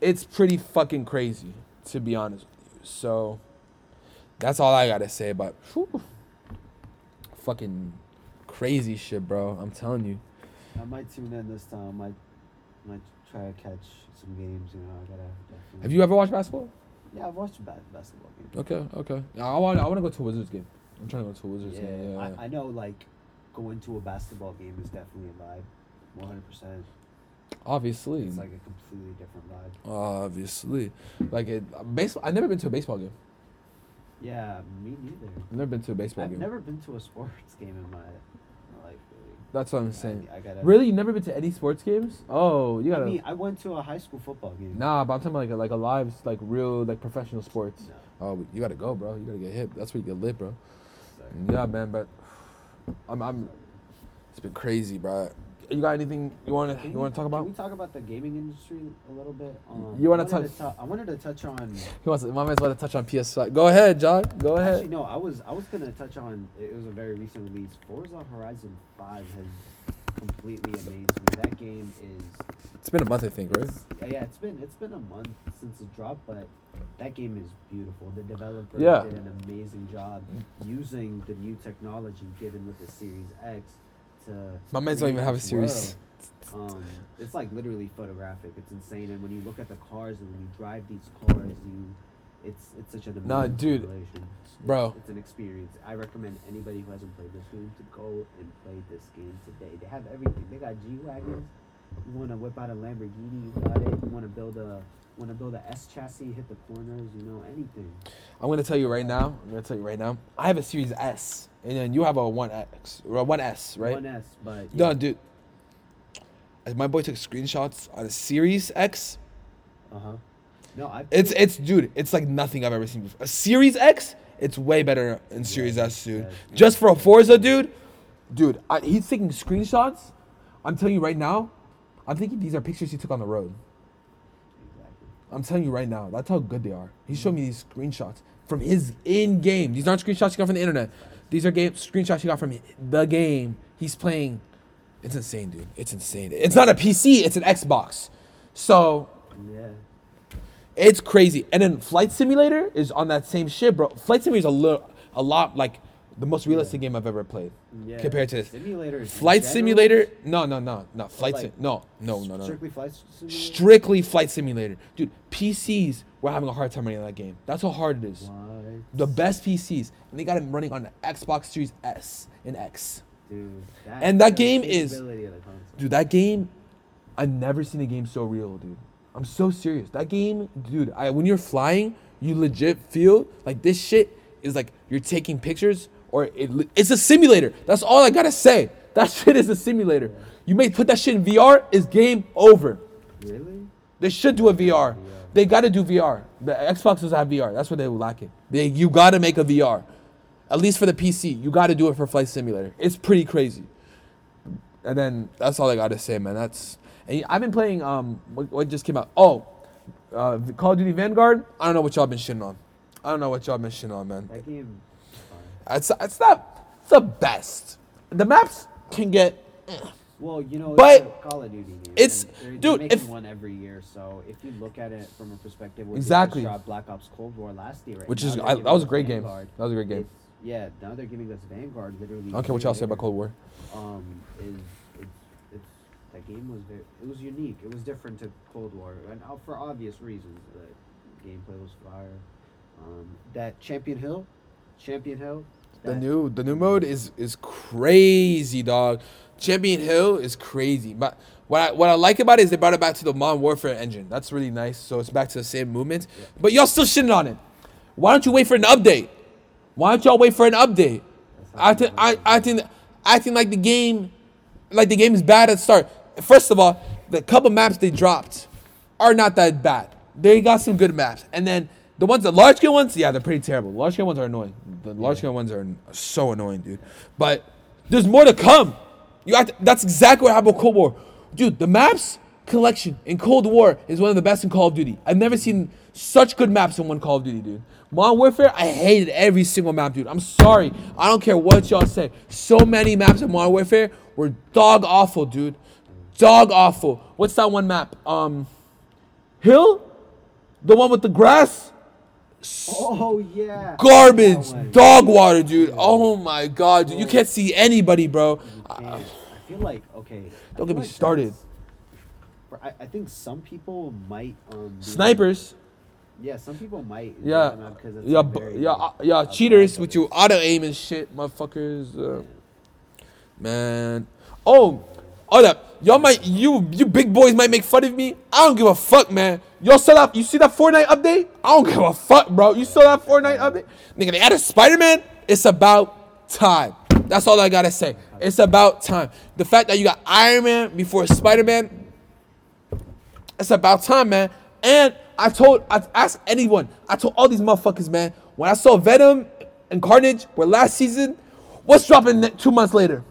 it's pretty fucking crazy, to be honest with you. So that's all I gotta say about whew, fucking crazy shit, bro. I'm telling you. I might tune in this time. I might might try to catch some games. You know, I gotta. Definitely. Have you ever watched basketball? Yeah, I've watched ba- basketball games. Okay, okay. Yeah, I want I want to go to a Wizards game. I'm trying to go to a Wizards Yeah, game. Yeah, I, I know. Like, going to a basketball game is definitely a vibe. One hundred percent. Obviously. It's like a completely different vibe. obviously, like it. Baseball. I've never been to a baseball game. Yeah, me neither. I've never been to a baseball I've game. never been to a sports game in my, my life. Really. That's what I'm saying. I gotta. Really, you never been to any sports games? Oh, you gotta. mean, I went to a high school football game. Nah, but I'm talking like a, like a live, like real, like professional sports. No. Oh, you gotta go, bro. You gotta get hit. That's where you get lit, bro. Sorry. Yeah, man. But I'm, I'm. It's been crazy, bro. You got anything you wanna you wanna talk about? Can we talk about the gaming industry a little bit? Um, You wanna touch- I wanted to touch on. He wants. My man's about to touch on PS5. Go ahead, John. Go ahead. Actually, no. I was I was gonna touch on. It was a very recent release. Forza Horizon Five has completely amazed me. That game is. It's been a month, I think, right? Yeah, yeah, it's been it's been a month since it dropped, but that game is beautiful. The developer Yeah. did an amazing job using the new technology given with the Series X to. My man's don't even have a Series. Um, it's like literally photographic. It's insane, and when you look at the cars and when you drive these cars, you, it's it's such an Nah, dude. It's- bro. it's an experience. I recommend anybody who hasn't played this game to go and play this game today. They have everything. They got G wagons. You want to whip out a Lamborghini, you got it. You want to build a want to build a S chassis, hit the corners, you know, anything. I'm gonna tell you right now. I'm gonna tell you right now. I have a Series S, and then you have a One X or a One S, right? One S, but No, dude. My boy took screenshots on a Series X, Uh huh. No, I. it's it's dude, it's like nothing I've ever seen before. A Series X, it's way better in Series S, dude. yes, Just for a Forza, dude. Dude, I, he's taking screenshots. I'm telling you right now. I'm thinking these are pictures he took on the road. Exactly. I'm telling you right now, that's how good they are. He showed me these screenshots from his in game. These aren't screenshots he got from the internet. These are game screenshots he got from the game he's playing. It's insane, dude. It's insane. It's not a PC, it's an Xbox. So Yeah. it's crazy. And then Flight Simulator is on that same shit, bro. Flight Simulator is a little, a lot like the most realistic game I've ever played Yeah. compared to this. Simulators. in Flight Simulator, no, no, no, no. Flight like, sim, no, no, no, no. Strictly flight simulator. Strictly Flight Simulator, dude. PCs were having a hard time running that game. That's how hard it is. What? The best PCs, and they got it running on the Xbox Series S and X. Dude. That, And that game is- capability of the console. Dude, that game, I've never seen a game so real, dude. I'm so serious. That game, dude, I, when you're flying, you legit feel like this shit is like you're taking pictures or it, it's a simulator. That's all I gotta say. That shit is a simulator. You may put that shit in VR, is game over. Really? They should do a VR. They gotta do VR. The Xbox doesn't have VR. That's what they were lacking. They, you gotta make a VR. At least for the PC, you gotta do it for Flight Simulator. It's pretty crazy. And then that's all I gotta say, man. That's and I've been playing. Um, what, what just came out? Oh, uh, Call of Duty Vanguard. I don't know what y'all been shitting on. I don't know what y'all been shitting on, man. That game. It's it's not it's the best. The maps can get Well, you know, But it's Call of Duty game. it's- they're, they're dude, making if- one every year. So if you look at it from a perspective, Exactly. Black Ops Cold War last year, right Which now is- I- that was a great game. That was a great game. It's- yeah, now they're giving us Vanguard literally. I don't care what y'all say about. Cold War. Um, is it's it's that game was very, it was unique. It was different to Cold War, and uh, for obvious reasons. The gameplay was fire. Um, that Champion Hill, Champion Hill. The new the new mode is is crazy, dog. Champion Hill is crazy. But what I, what I like about it is they brought it back to the Modern Warfare engine. That's really nice. So it's back to the same movement. But y'all still shitting on it. Why don't you wait for an update? Why don't y'all wait for an update? Acting, I, acting, acting like the game, like the game is bad at the start. First of all, the couple maps they dropped are not that bad. They got some good maps, and then the ones, the large scale ones, yeah, they're pretty terrible. Large scale ones are annoying. The large scale ones are so annoying, dude. But there's more to come. You to, that's exactly what happened with Cold War, dude. The maps collection in Cold War is one of the best in Call of Duty. I've never seen such good maps in one Call of Duty, dude. Modern Warfare, I hated every single map, dude. I'm sorry. I don't care what y'all say. So many maps in Modern Warfare were dog awful, dude. Dog awful. What's that one map? Um, Hill, the one with the grass. Oh yeah. Garbage, one. dog water, dude. Oh my god, dude. You can't see anybody, bro. Feel like okay. Don't get me like started. I, I think some people might um Snipers. Like, yeah, some people might. Yeah, because yeah, yeah, like, uh, yeah. Cheaters with it. your auto aim and shit, motherfuckers. Uh, man. Oh, hold up. Y'all might you you big boys might make fun of me. I don't give a fuck, man. Y'all saw that? You see that Fortnite update? I don't give a fuck, bro. You saw that Fortnite update? Nigga, they added Spider Man. It's about time. That's all I gotta say. It's about time. The fact that you got Iron Man before Spider Man, it's about time, man. And I told, I've asked anyone, I told all these motherfuckers, man, when I saw Venom and Carnage were last season, what's dropping two months later?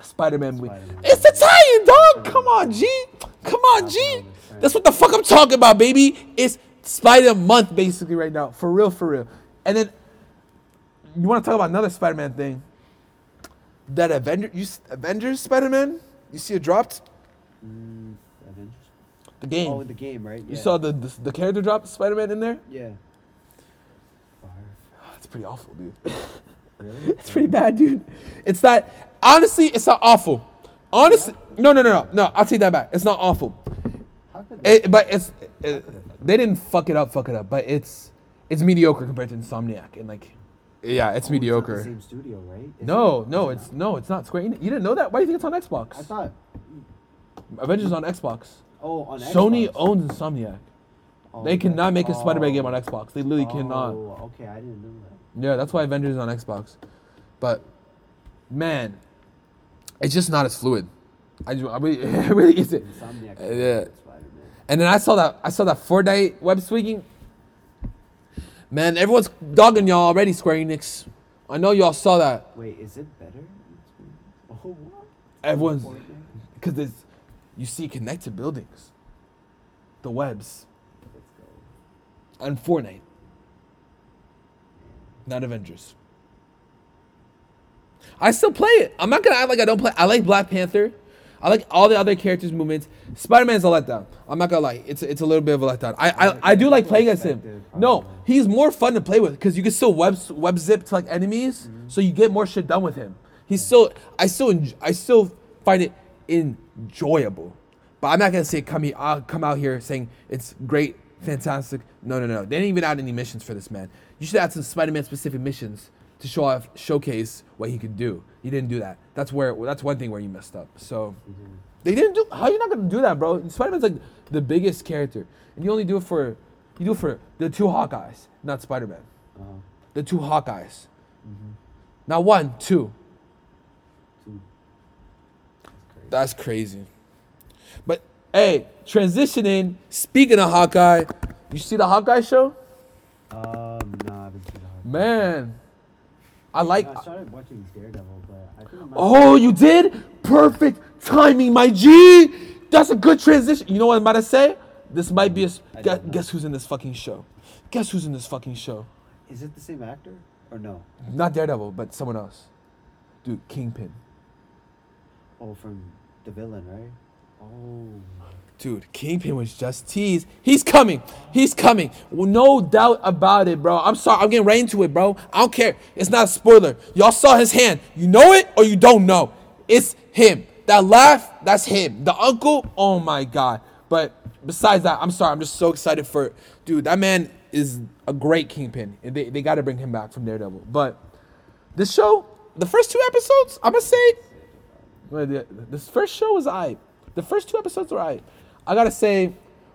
Spider Man movie. It's the tie-in, dog. Come on, G. Come on, G. That's what the fuck I'm talking about, baby. It's Spider Month, basically, right now. For real, for real. And then, you want to talk about another Spider Man thing? That Avenger, you, Avengers Spider Man? You see it dropped? Mm, Avengers. The game. Oh, in the game, right? Yeah. You saw the, the the character drop Spider Man in there? Yeah. Fire. It's pretty awful, dude. Really? it's pretty bad, dude. It's not honestly, it's not awful. Honestly, no, no, no, no, no. I'll take that back. It's not awful. How could they? It, but it's it, they didn't fuck it up, fuck it up. But it's it's mediocre compared to Insomniac, and like, yeah, it's Oh, It's mediocre. the same studio, right? Is no, it? no, it's not? no, it's not Square. Enix. You didn't know that? Why do you think it's on Xbox? I thought. Avengers on Xbox. Oh, on Xbox. Sony owns Insomniac. Oh, They cannot make a Spider-Man oh. game on Xbox. They literally cannot. Oh, okay, I didn't know that. Yeah, that's why Avengers is on Xbox. But man, it's just not as fluid. I, just, I really, it really isn't. Insomniac. Uh, yeah. Spider-Man. And then I saw that I saw that Fortnite web swinging. Man, everyone's dogging y'all already, Square Enix. I know y'all saw that. Wait, is it better? Oh, what? Everyone's because it's you see connected buildings, the webs, and Fortnite. Not Avengers. I still play it. I'm not gonna act like I don't play. I like Black Panther. I like all the other characters' movements. Spider Man's a letdown. I'm not gonna lie. It's it's a little bit of a letdown. I I, I do like playing as him. No, he's more fun to play with because you can still web web zip to like enemies, so you get more shit done with him. He's still I still I still find it enjoyable. But I'm not gonna say come here, I'll come out here saying it's great, fantastic. No, no, no. They didn't even add any missions for this man. You should add some Spider-Man specific missions to show off, showcase what he could do. You didn't do that. That's where that's one thing where you messed up. So they didn't do. How are you not gonna do that, bro? Spider-Man's like the biggest character, and you only do it for you do it for the two Hawkeyes, not Spider-Man. Uh, The two Hawkeyes. Not one, two. two. That's crazy. But hey, transitioning. Speaking of Hawkeye, you see the Hawkeye show? Um, no, I haven't seen it. Man, I like. I started watching Daredevil, but I think. Oh, you did? Perfect timing, my G. That's a good transition. You know what I'm about to say? This might be a. Guess, guess who's in this fucking show? Guess who's in this fucking show? Is it the same actor or no? Not Daredevil, but someone else. Dude, Kingpin. Oh, from the villain, right? Oh. Dude, Kingpin was just teased. He's coming. He's coming. No doubt about it, bro. I'm sorry. I'm getting right into it, bro. I don't care. It's not a spoiler. Y'all saw his hand. You know it or you don't know. It's him. That laugh, that's him. The uncle, oh my God. But besides that, I'm sorry. I'm just so excited for it. Dude, that man is a great Kingpin. And they, they got to bring him back from Daredevil. But this show, the first two episodes, I'm going to say, this first show was I. The first two episodes were I. I gotta say,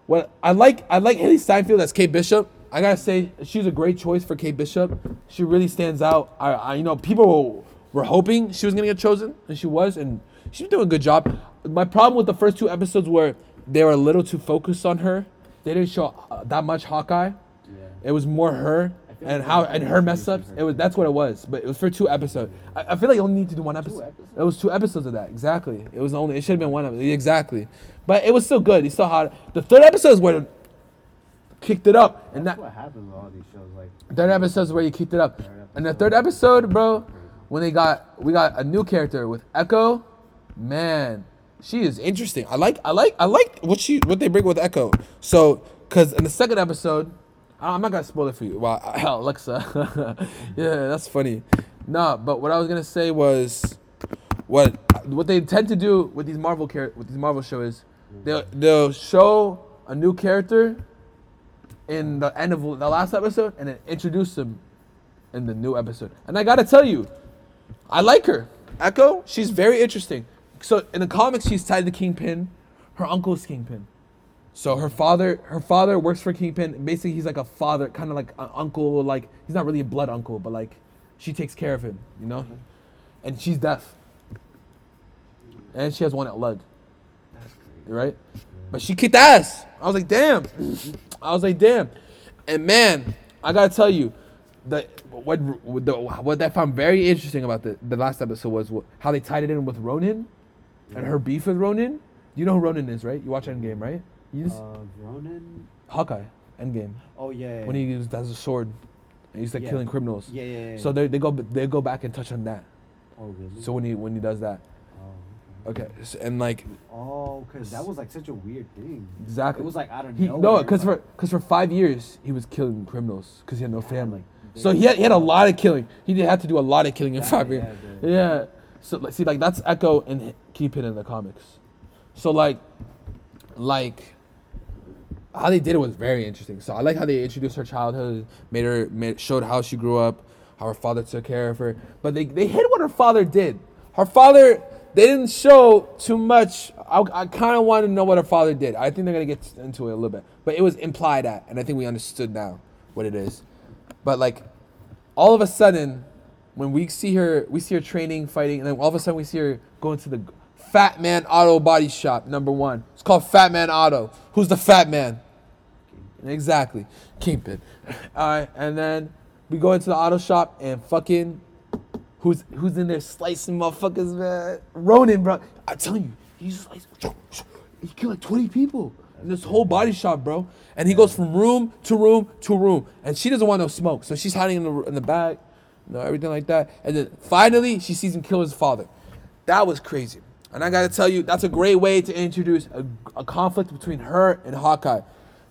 what I like, I like Hailee Steinfeld as Kate Bishop. I gotta say, she's a great choice for Kate Bishop. She really stands out. I, I you know, people were hoping she was gonna get chosen, and she was, and she's doing a good job. My problem with the first two episodes were they were a little too focused on her. They didn't show uh, that much Hawkeye. Yeah. It was more her and how and her mess ups. It was that's what it was. But it was for two episodes. I, I feel like you only need to do one episode. It was two episodes of that exactly. It was only. It should have been one of exactly. But it was still good. It's saw hot. the third episode is where it kicked it up, and That's that what happens with all these shows. Like, third episode is where you kicked it up. And the third episode, bro, when they got we got a new character with Echo, man, she is interesting. I like I like I like what she what they bring with Echo. So, cause in the second episode, I'm not gonna spoil it for you. Wow, Alexa, yeah, that's funny. No, but what I was gonna say was what what they tend to do with these Marvel char- with these Marvel shows, is they'll they'll show a new character in the end of the last episode and then introduce them in the new episode. And I gotta tell you, I like her. Echo, she's very interesting. So in the comics, she's tied to Kingpin. Her uncle's Kingpin. So her father, her father works for Kingpin. Basically, he's like a father, kind of like an uncle. Like he's not really a blood uncle, but like she takes care of him. You know. Mm-hmm. and she's deaf, and she has one leg. Right, but she kicked ass. I was like, damn. I was like, damn. And man, I gotta tell you, the what the what I found very interesting about the the last episode was how they tied it in with Ronin, and her beef with Ronin. You know who Ronin is, right? You watch Endgame, right? You just, Uh, Ronin. Hawkeye, Endgame. Oh yeah. When he used has a sword, and he's like Yeah. killing criminals. Yeah, yeah, yeah. So they, they go they go back and touch on that. Oh really? So when he when he does that, Oh, okay. okay, s- and like Oh, cause that was like such a weird thing. exactly. It was like I don't know. no, because for because for five years he was killing criminals because he had no family. So he had, he had a lot of killing. He did have to do a lot of killing in Yeah, five years. yeah, Yeah. So like, see, like that's Echo and Kingpin in the comics. So like, like how they did it was very interesting. So I like how they introduced her childhood, made her made, showed how she grew up, how her father took care of her. But they they hid what her father did. Her father they didn't show too much. I, I kind of want to know what her father did. I think they're gonna get into it a little bit, but it was implied at, and I think we understood now what it is. But like, all of a sudden, when we see her, we see her training, fighting, and then all of a sudden we see her going to the Fat Man Auto Body Shop. Number one, it's called Fat Man Auto. Who's the Fat Man? Exactly, Kingpin. All right, and then we go into the auto shop and fucking who's who's in there slicing motherfuckers, man? Ronin, bro. I tell you, he's slicing. He killed like 20 people in this whole body shop, bro. And he goes from room to room to room, and she doesn't want no smoke, so she's hiding in the in the back, you know, everything like that. And then finally, she sees him kill his father. That was crazy. And I gotta tell you, that's a great way to introduce a, a conflict between her and Hawkeye.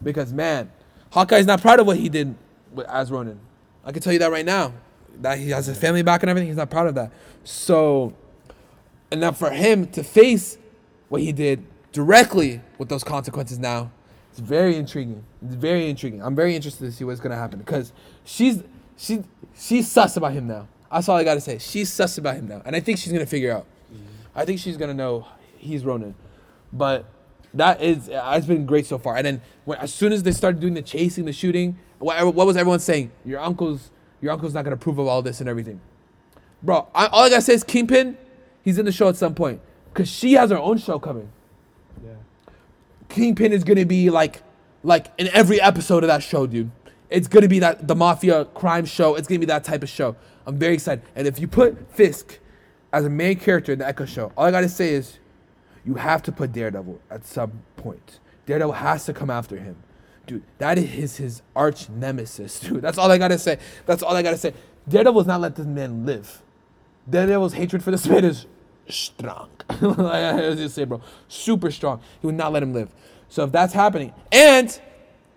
Because man, Hawkeye's not proud of what he did with, as Ronin. I can tell you that right now. That he has his family back and everything, he's not proud of that. So, and now for him to face what he did directly with those consequences now, it's very intriguing. It's very intriguing. I'm very interested to see what's gonna happen because she's she she's sus about him now. That's all I gotta say. She's sus about him now, and I think she's gonna figure out. I think she's gonna know he's Ronin, but that is it's been great so far. And then when, as soon as they started doing the chasing, the shooting, what, what was everyone saying? Your uncle's your uncle's not gonna approve of all this and everything, bro. I, all I gotta say is Kingpin, he's in the show at some point because she has her own show coming. Yeah. Kingpin is gonna be like, like in every episode of that show, dude. It's gonna be that the mafia crime show. It's gonna be that type of show. I'm very excited. And if you put Fisk as a main character in the Echo show, all I gotta say is, you have to put Daredevil at some point. Daredevil has to come after him, dude. That is his, arch nemesis, dude. That's all I gotta say. That's all I gotta say. Daredevil does not let this man live. Daredevil's hatred for this man is strong. I just say, bro, super strong. He would not let him live. So if that's happening, and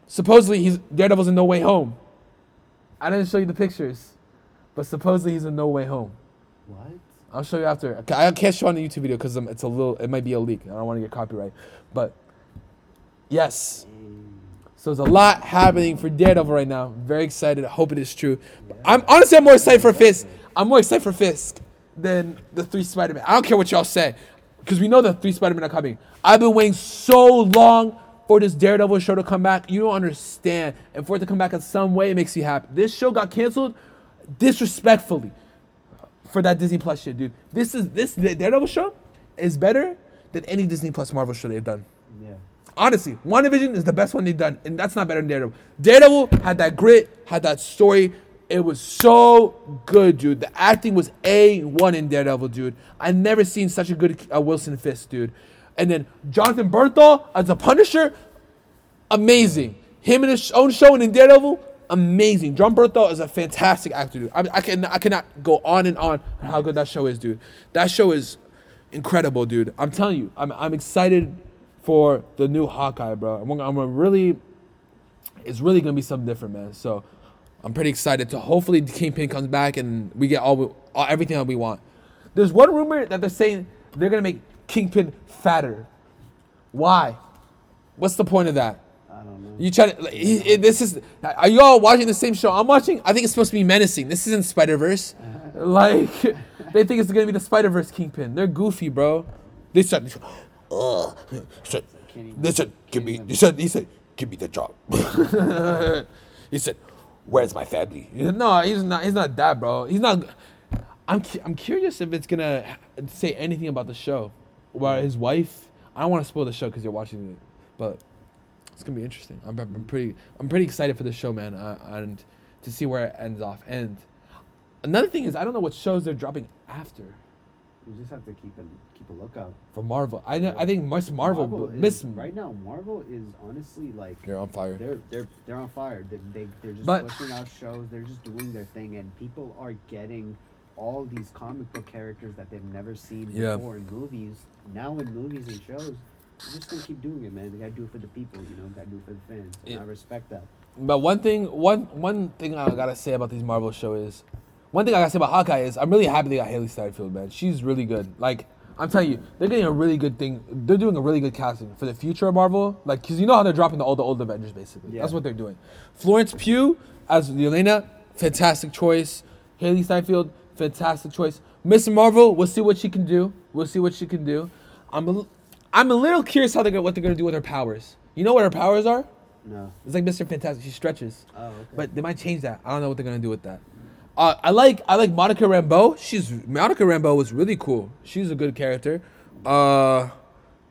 supposedly he's Daredevil's in No Way Home. I didn't show you the pictures, but supposedly he's in No Way Home. What? I'll show you after. I can't show on the YouTube video because um, it's a little. It might be a leak. I don't want to get copyright. But yes. So there's a lot happening for Daredevil right now. Very excited. I hope it is true. I'm honestly I'm more excited for Fisk. I'm more excited for Fisk than the three Spider-Man. I don't care what y'all say, because we know the three Spider-Man are coming. I've been waiting so long for this Daredevil show to come back. You don't understand. And for it to come back in some way, it makes you happy. This show got canceled disrespectfully for that Disney Plus shit, dude. This is this the Daredevil show is better than any Disney Plus Marvel show they've done. Yeah. Honestly, WandaVision is the best one they've done, and that's not better than Daredevil. Daredevil had that grit, had that story. It was so good, dude. The acting was A1 in Daredevil, dude. I've never seen such a good uh, Wilson Fisk, dude. And then Jonathan Bernthal as a Punisher, amazing. Him in his own show and in Daredevil, amazing. Jon Bernthal is a fantastic actor, dude. I, I can I cannot go on and on how good that show is, dude. That show is incredible, dude. I'm telling you, I'm I'm excited for the new Hawkeye, bro. I'm, I'm really, it's really gonna be something different, man. So I'm pretty excited to hopefully Kingpin comes back and we get all, all everything that we want. There's one rumor that they're saying they're gonna make Kingpin fatter. Why? What's the point of that? I don't know. You try to. Like, he- he- this is. Are you all watching the same show I'm watching? I think it's supposed to be menacing. This isn't Spider Verse. Like they think it's gonna be the Spider Verse Kingpin. They're goofy, bro. They said, "Ugh." He said, they said, give me. He said, he said, give me the job. he said, where's my family? He said, no, he's not. He's not that, bro. He's not. I'm cu- I'm curious if it's gonna say anything about the show, about his wife. I don't want to spoil the show because you're watching it, but it's gonna be interesting. I'm, I'm pretty I'm pretty excited for the show, man, uh, and to see where it ends off. And another thing is, I don't know what shows they're dropping after You just have to keep a keep a lookout. for Marvel. I know I think Miss Marvel, but is- Miss right now, Marvel is honestly like they're on fire. they're they're they're on fire. They they they're just But- pushing out shows. They're just doing their thing, and people are getting all these comic book characters that they've never seen Yeah. before in movies. Now in movies and shows, they're just gonna keep doing it, man. They gotta do it for the people, you know. Gotta do it for the fans. And Yeah. I respect that. But one thing, one one thing I gotta say about these Marvel show is, one thing I gotta say about Hawkeye is I'm really happy they got Hailee Steinfeld, man. She's really good. Like I'm telling you, they're getting a really good thing. They're doing a really good casting for the future of Marvel. Like, cause you know how they're dropping the, all the old Avengers, basically. Yeah. That's what they're doing. Florence Pugh as Yelena, fantastic choice. Hailee Steinfeld, fantastic choice. Miss Marvel, we'll see what she can do. We'll see what she can do. I'm a, I'm a little curious how they're gonna, what they're gonna do with her powers. You know what her powers are? No. It's like Mr. Fantastic. She stretches. Oh, okay. But they might change that. I don't know what they're gonna do with that. Uh, I like I like Monica Rambeau. She's Monica Rambeau was really cool. She's a good character. Uh,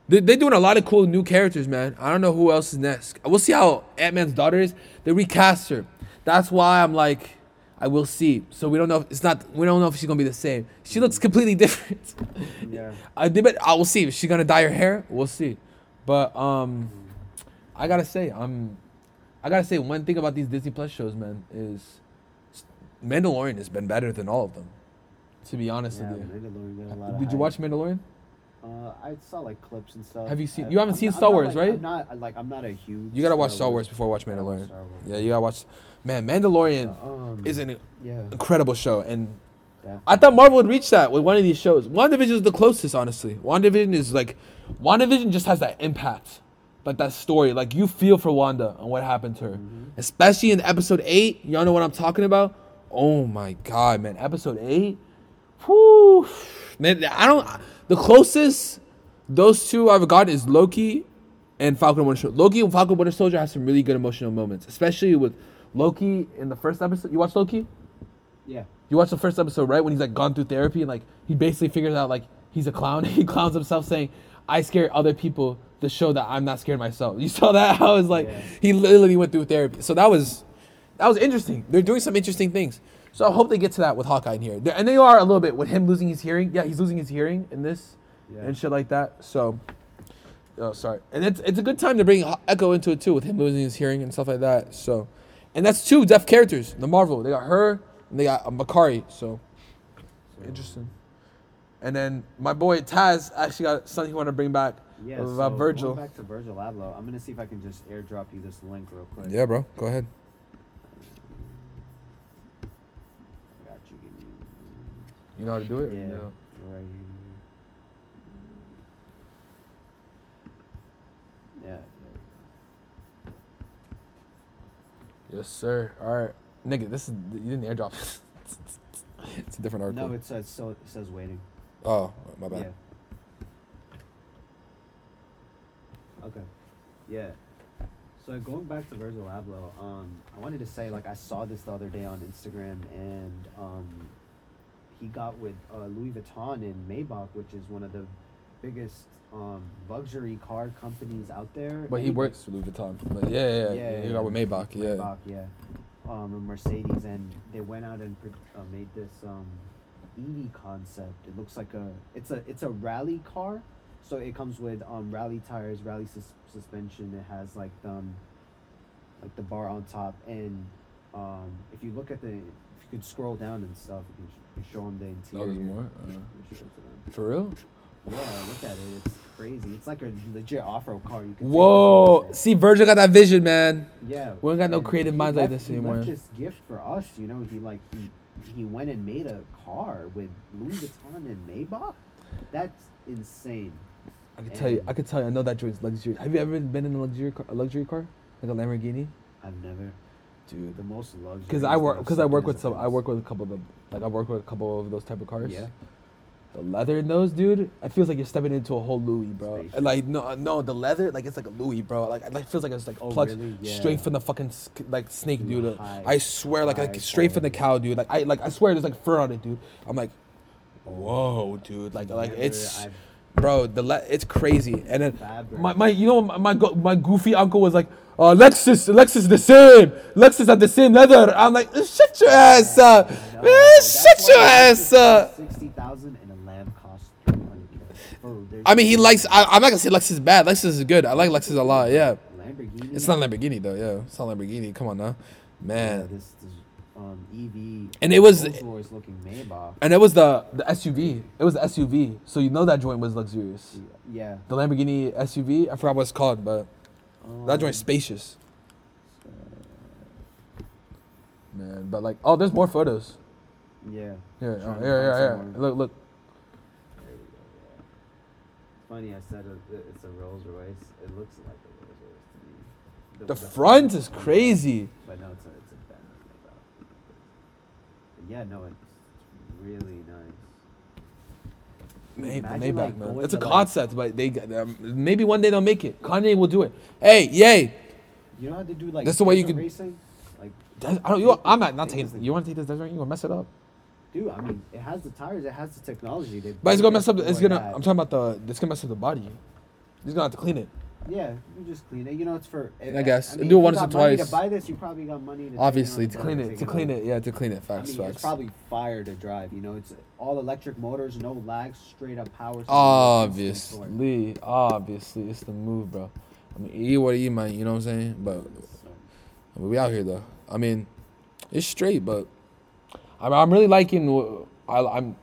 they, they're doing a lot of cool new characters, man. I don't know who else is next. We'll see how Ant Man's daughter is. They recast her. That's why I'm like, I will see. So we don't know. If, it's not. We don't know if she's gonna be the same. She looks completely different. Yeah. I did, but I will see. Is she gonna dye her hair? We'll see. But um, I gotta say, I'm, I gotta say one thing about these Disney Plus shows, man, is Mandalorian has been better than all of them. To be honest Yeah, with you. Mandalorian got a lot of Did you hype. watch Mandalorian? Uh, I saw like clips and stuff. Have you seen- I- you haven't I'm seen not- Star Wars, like- right? I'm not like I'm not a huge. You gotta watch Star Wars before watch I watch Mandalorian. Wars. Yeah, you gotta watch. Man, Mandalorian Um, is an yeah. incredible show, and. I thought Marvel would reach that with one of these shows. WandaVision is the closest, honestly. WandaVision is like, WandaVision just has that impact, like that story. Like you feel for Wanda and what happened to her, especially in episode eight. Y'all know what I'm talking about? Oh my god, man! Episode eight, whoo, man! I don't. The closest those two I've got is Loki and Falcon and Winter Soldier. Loki and Falcon and Winter Soldier have some really good emotional moments, especially with Loki in the first episode. You watched Loki? Yeah. You watched the first episode, right? When he's like gone through therapy and like he basically figures out like he's a clown. he clowns himself saying, "I scare other people to show that I'm not scared myself." You saw that? I was like, Yeah. he literally went through therapy. So that was that was interesting. They're doing some interesting things. So I hope they get to that with Hawkeye in here, and they are a little bit with him losing his hearing. Yeah, he's losing his hearing in this Yeah. and shit like that. So. Oh, sorry. And it's, it's a good time to bring Echo into it too, with him losing his hearing and stuff like that. So, and that's two deaf characters. in The Marvel, they got her and they got uh, Makkari. So, interesting. And then my boy Taz actually got something he want to bring back Yeah. about so Virgil. Going back to Virgil Abloh, I'm gonna see if I can just airdrop you this link real quick. Yeah, bro. Go ahead. I got you. Give me. You know how to do it? Yeah. No. Right here. Yeah. Yes, sir. All right, nigga. This is you didn't airdrop. it's a different article. No, it says so. It says waiting. oh, my bad. Yeah. Okay. Yeah. So going back to Virgil Abloh, um, I wanted to say like I saw this the other day on Instagram, and um, he got with uh, Louis Vuitton and Maybach, which is one of the biggest um, luxury car companies out there. But he And- works for Louis Vuitton. But yeah, yeah, yeah. Yeah, He got with Maybach. Yeah. Maybach, yeah. Um, and Mercedes, and they went out and pro- uh, made this um, EV concept. It looks like a it's a it's a rally car, so it comes with um rally tires, rally sus- suspension. It has like um like the bar on top, and um if you look at the if you could scroll down and stuff, you can, sh- you can show them the Oh, interior. there's more? You Uh. should show it to them. For real? Yeah, look at it. It's crazy. It's like a legit off-road car. You can Whoa! this See, Virgil got that vision, man. yeah. We don't got no creative he minds like left- this he anymore. Left this gift for us, you know. He like he he went and made a car with Louis Vuitton and Maybach. That's insane. I can tell you. I can tell you. I know that joint's luxury. Have you ever been in a luxury car, a luxury car, like a Lamborghini, I've never dude? the most luxury. Because I work. Because I work with some. I work with a couple of them. Like I work with a couple of those type of cars. Yeah. The leather in those, dude, it feels like you're stepping into a whole Louis, bro. Spacious. Like no, no, the leather, like it's like a Louis, bro. Like it feels like it's like Oh, plucked really? straight from the fucking sk- like snake, dude. High- I swear, like, like straight from the cow, dude. Like I like I swear, there's like fur on it, dude. I'm like, whoa, dude. Like like it's I've- bro, the le- it's crazy. And then my, my you know my my, go- my goofy uncle was like, uh, Lexus, Lexus the same, Lexus had the same leather. I'm like, shut your ass up, man, shut your ass up. Sixty thousand and a lamb costs three hundred. Bro, there's I mean, he likes. I, I'm not gonna say Lexus is bad. Lexus is good. I like Lexus a lot. Yeah, Lamborghini. it's not Lamborghini though. Yeah, it's not Lamborghini. Come on now, Yeah, man. this, this um, EV. And it was- looking Maybach. And it was the the SUV. It was the SUV. So you know that joint was luxurious. Yeah. The Lamborghini SUV. I forgot what it's called, but that Um, joint's spacious. Man, but like, oh, there's more photos. Yeah. Here, oh, here, here, here. Look, look. There we go. Yeah. Funny, I said it's a Rolls Royce. It looks like a Rolls Royce to me. The front is crazy. But no, it's a it's a Bentley. But yeah, no, it's really nice. May- Imagine, Maybach, like, man. It's a to, like- concept, but they um, maybe one day they'll make it. Kanye will do it. Hey, yay! You know how to do like That's the way you can racing? Like, Des- I don't. You, I'm not not taking. You want to take this desert? You gonna mess it up? Dude, I mean, it has the tires, it has the technology. They But it's gonna mess up. It's gonna. that. I'm talking about the. It's gonna mess up the body. He's gonna have to clean it. Yeah, you just clean it. You know, it's for. I guess. mean, Do it once or got money twice. To buy this, you probably got money. To Obviously, to clean it. To clean home. it. Yeah, to clean it. I Facts. mean, Facts. it's probably fire to drive. You know, it's all electric motors, no lag, straight up power. to the instant torque. Obviously, obviously, it's the move, bro. I mean, eat what you man. You know what I'm saying? But So, I mean, we out here though. I mean, it's straight, but I'm, I'm really liking. I, I'm.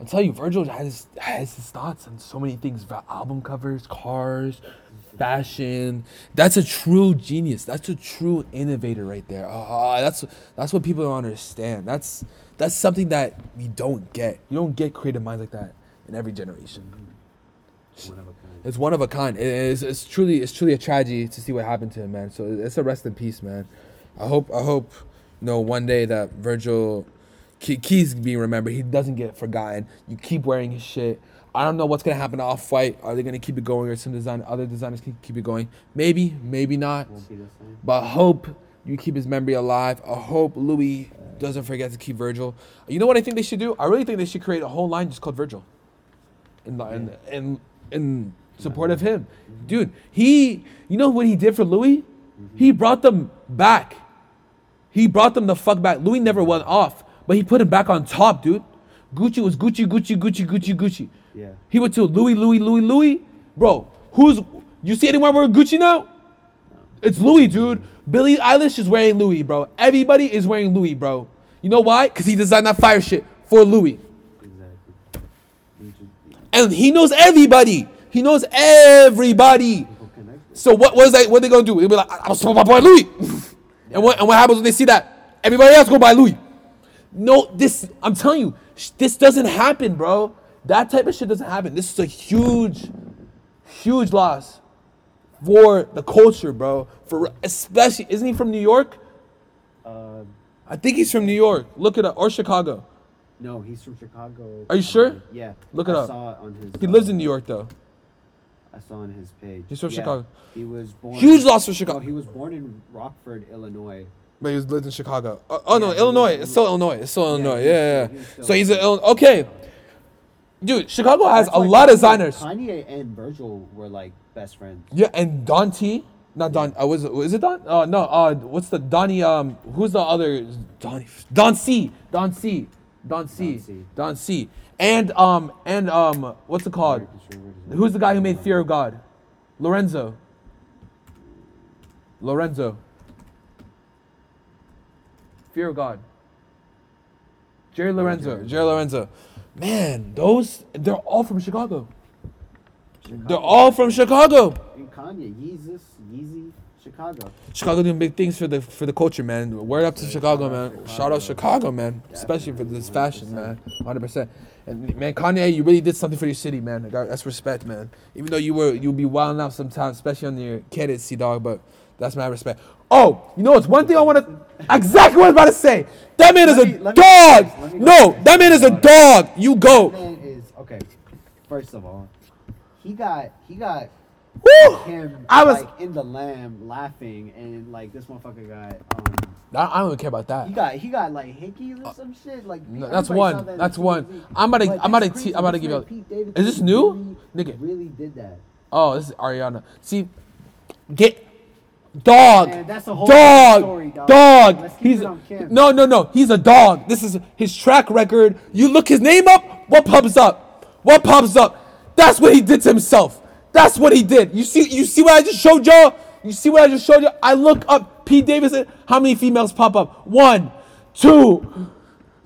I'm telling you, Virgil has has his thoughts on so many things album covers, cars, fashion. That's a true genius. That's a true innovator right there. Ah, that's that's what people don't understand. That's that's something that we don't get. You don't get creative minds like that in every generation. one of a kind. It's one of a kind. It is. It's truly. It's truly a tragedy to see what happened to him, man. So it's a rest in peace, man. I hope. I hope. You know, one day that Virgil Keys being remembered. He doesn't get forgotten. You keep wearing his shit. I don't know what's gonna happen to Off White. Are they gonna keep it going, or some design other designers can keep it going? Maybe, maybe not. Won't be the same. But hope you keep his memory alive. I hope Louis doesn't forget to keep Virgil. You know what I think they should do? I really think they should create a whole line just called Virgil. In in in, in support of him, mm-hmm. dude. He, you know what he did for Louis? Mm-hmm. He brought them back. He brought them the fuck back. Louis never went off, but he put him back on top, dude. Gucci was Gucci, Gucci, Gucci, Gucci, Gucci. Yeah. He went to Louis, Louis, Louis, Louis. Bro, who's you see anyone wearing Gucci now? It's Louis, dude. Billie Eilish is wearing Louis, bro. Everybody is wearing Louis, bro. You know why? Cause he designed that fire shit for Louis, Exactly. And he knows everybody. He knows everybody. So what was that? What they gonna do? They'll be like, I'm supposed my boy Louis. and what and what happens when they see that? Everybody else go buy Louis. No, this I'm telling you, sh- this doesn't happen, bro. That type of shit doesn't happen. This is a huge, huge loss for the culture, bro. For especially, isn't he from New York? Uh, I think he's from New York. Look it up, or Chicago. no, he's from Chicago. Are you sure? Yeah. Look it I up. Saw it on his. He lives in New York though. I saw on his page. He's from Yeah, Chicago. He was born. Huge loss for Chicago. No, he was born in Rockford, Illinois. But he was lived in Chicago. Oh, oh no, Yeah, Illinois. It's still Illinois. It's still Illinois. Yeah, yeah. still- he was yeah. So he's an Illinois. Okay. Dude, Chicago has That's a why lot of designers. Kanye and Virgil were like best friends. Yeah, and Don T. Not Don. Uh, was it, is it Don? Oh no. Uh, what's the Donnie? Um, who's the other? Donnie. Don C. Don C. Don C. Don C. Don C. And um and um what's it called? Who's the guy who made Fear of God? Lorenzo. Lorenzo. Fear God. Jerry Lorenzo. Jerry Lorenzo. Man, those they're all from Chicago. They're all from Chicago. And Kanye, Yeezus, Yeezy, Chicago. Chicago doing big things for the for the culture, man. Word up to Chicago, man. Shout out Chicago, man. Especially for this fashion, man. Hundred percent. And man, Kanye, you really did something for your city, man. That's respect, man. Even though you were you'll be wilding out sometimes, especially on your candidacy, dog. But that's my respect. Oh, you know what's one thing I want to exactly what I was about to say. That man is a me- dog. me. No, that man is a dog. You go. Man is okay. First of all, he got he got Woo! him I was. like in the lamb laughing, and like this motherfucker got um I, don't even care about that. he got he got like hickeys or some shit. Like No, that's one. that That's one. I'm about to- I'm about to te- I'm about to give you- Pete Davidson Is this new? Really, Nigga. really did that. Oh, this is Ariana. See, get dog, Man, that's a whole dog, story, dog. dog. Let's keep He's it on Kim. no, no, no. He's a dog. This is his track record. You look his name up. What pops up? What pops up? That's what he did to himself. That's what he did. You see, you see what I just showed y'all. You see what I just showed you. I look up Pete Davidson. How many females pop up? One, two,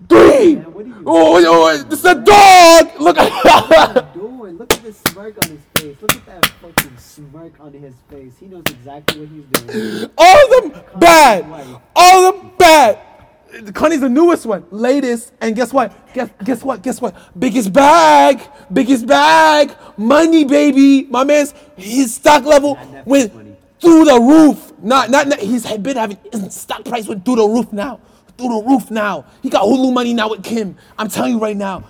three. Man, what are you oh, oh, oh, this is a dog. Look. doing? Look at this smirk on his face. Look at that fucking smirk on his face. He knows exactly what he's doing. All of them bad. All of them bad. Connie's the newest one, latest, and guess what? Guess guess what? Guess what? Biggest bag, biggest bag, money, baby. My man's his stock level went money. through the roof. Not not, not he's been having his stock price went through the roof now. Through the roof now. He got Hulu money now with Kim. I'm telling you right now.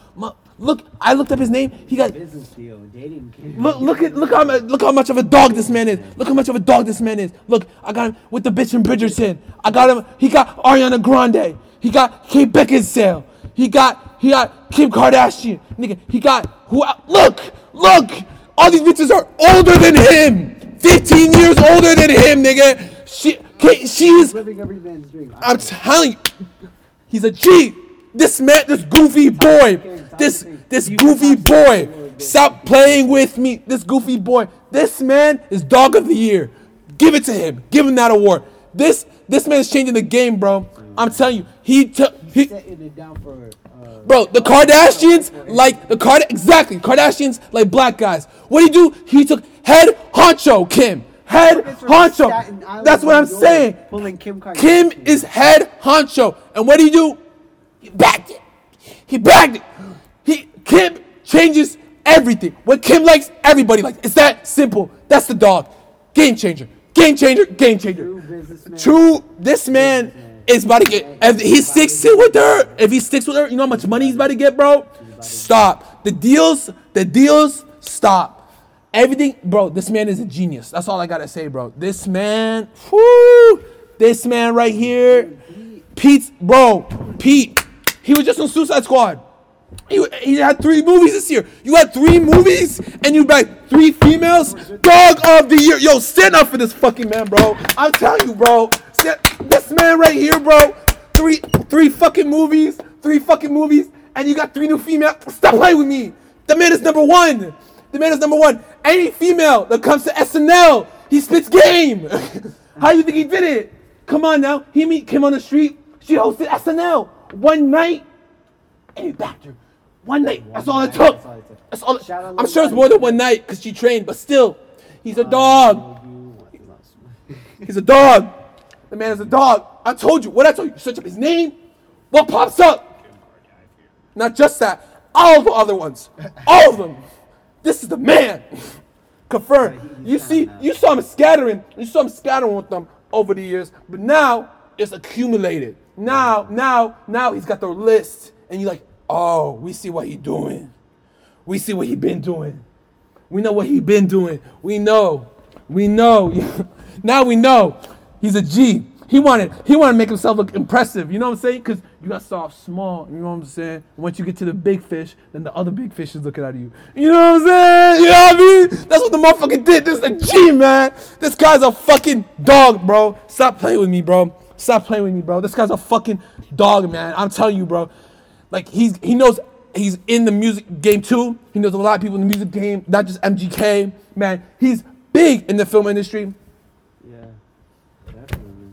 Look, I looked up his name. He got Business deal, dating. Kim. Look, look at look how look how much of a dog this man is. Look how much of a dog this man is. Look, I got him with the bitch in Bridgerton. I got him. He got Ariana Grande. He got Kate Beckinsale. He got he got Kim Kardashian. Nigga, he got who? Uh, look, look. All these bitches are older than him. 15 years older than him, nigga. She, Kate, she's living every man's dream. I'm telling you, he's a G. This man, this goofy boy, this this goofy boy, stop playing with me. This goofy boy, this man is dog of the year. Give it to him. Give him that award. This this man's changing the game, bro. I'm telling you, he took he, setting it down for. Uh, Bro, the Kardashians like the Card exactly Kardashians like black guys. What did he do? He took head honcho Kim. Head honcho. That's what I'm saying. Kim Kim is head honcho, and what do you do? He backed it. He backed it. He Kim changes everything. What Kim likes, everybody likes. It's that simple. That's the dog. Game changer. Game changer. Game changer. True. True. This man is about to get. If he sticks it with her, if he sticks with her, you know how much money he's about to get, bro. Stop. The deals. The deals. Stop. Everything, bro. This man is a genius. That's all I gotta say, bro. This man. Whoo. This man right here. Pete, bro. Pete. He was just on Suicide Squad. He, he had three movies this year. You had three movies and you back three females. Dog of the year. Yo, stand up for this fucking man, bro. I'm telling you, bro. This man right here, bro. Three, three fucking movies. Three fucking movies. And you got three new females. Stop playing with me. The man is number one. The man is number one. Any female that comes to SNL, he spits game. How do you think he did it? Come on now. He meet Kim on the street. She hosted SNL one night and he backed her. One night. That's all it night, took. that's all it took. That's all. I'm sure it's more than one night because she trained, but still, he's a dog. He's a dog. The man is a dog. I told you. What I told you. Search up his name. What pops up? Not just that. All the other ones. All of them. This is the man. Confirmed. You see, you saw him scattering. You saw him scattering with them over the years, but now it's accumulated. Now, now, now he's got the list, and you're like, oh, we see what he doing. We see what he been doing. We know what he been doing. We know. We know. now we know. He's a G. He wanted he wanted to make himself look impressive. You know what I'm saying? Because you got to start off small. You know what I'm saying? Once you get to the big fish, then the other big fish is looking at you. You know what I'm saying? You know what I mean? That's what the motherfucker did. This is a G, man. This guy's a fucking dog, bro. Stop playing with me, bro. Stop playing with me, bro. This guy's a fucking dog, man. I'm telling you, bro. Like he's he knows he's in the music game too. He knows a lot of people in the music game, not just MGK. Man, he's big in the film industry.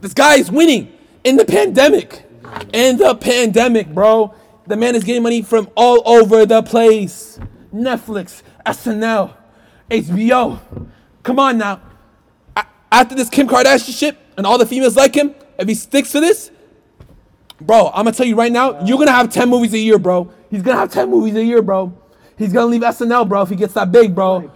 This guy is winning in the pandemic. In the pandemic, bro. The man is getting money from all over the place. Netflix, SNL, HBO. Come on now. After this Kim Kardashian shit and all the females like him, if he sticks to this, bro, I'm gonna tell you right now, you're gonna have 10 movies a year, bro. He's gonna have 10 movies a year, bro. He's gonna leave SNL, bro, if he gets that big, bro.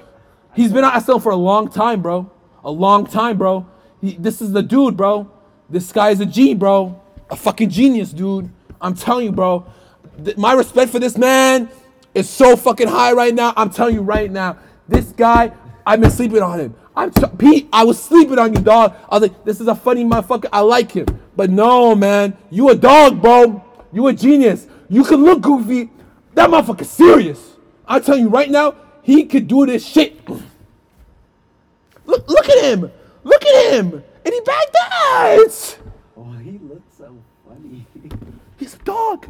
He's been on SNL for a long time, bro. A long time, bro. He, this is the dude, bro. This guy is a G, bro. A fucking genius, dude. I'm telling you, bro. Th- my respect for this man is so fucking high right now. I'm telling you right now. This guy, I've been sleeping on him. I'm t- Pete. I was sleeping on you, dog. I was like, this is a funny motherfucker. I like him. But no, man, you a dog, bro. You a genius. You can look goofy. That motherfucker serious. I'm telling you right now, he could do this shit. Look, look at him. Look at him. And he backed out. Oh, he looks so funny. He's a dog.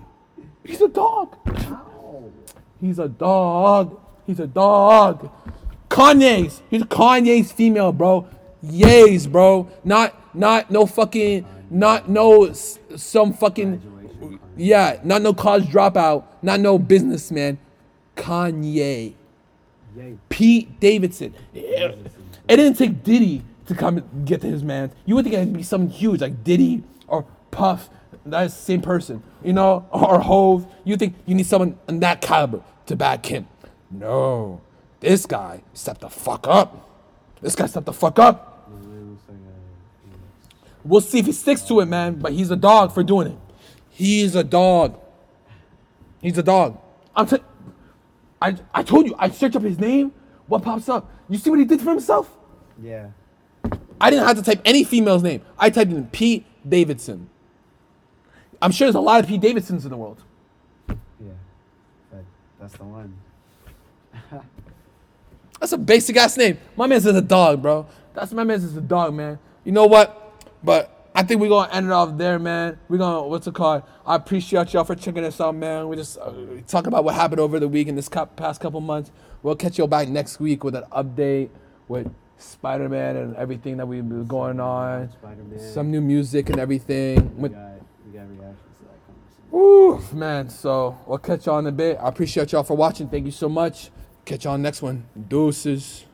He's a dog. Ow. He's a dog. He's a dog. Kanye's. He's Kanye's female, bro. Yays, bro. Not not no fucking not no s- some fucking yeah, not no college dropout, not no businessman. Kanye. Yay. Pete Davidson. It didn't take Diddy to come get to his man. You would think it'd be something huge like Diddy or Puff. That's the same person, you know, or Hove. You think you need someone in that caliber to back him? No, this guy stepped the fuck up. This guy stepped the fuck up. We'll see if he sticks to it, man. But he's a dog for doing it. He's a dog. He's a dog. I'm t- I I told you. I searched up his name. What pops up? You see what he did for himself? Yeah. I didn't have to type any female's name. I typed in Pete Davidson. I'm sure there's a lot of Pete Davidsons in the world. Yeah. But that's the one. That's a basic ass name. My man's is a dog, bro. That's my man's is a dog, man. You know what? But I think we're gonna end it off there, man. We're gonna what's it called? I appreciate y'all for checking us out, man. We just uh, talking about what happened over the week in this cou- past couple months. We'll catch you all back next week with an update with Spider-Man and everything that we've been going on. Spider-Man. Some new music and everything. We got, we got reactions to that conversation. Woo, man. So we'll catch y'all in a bit. I appreciate y'all for watching. Thank you so much. Catch y'all next one. Deuces.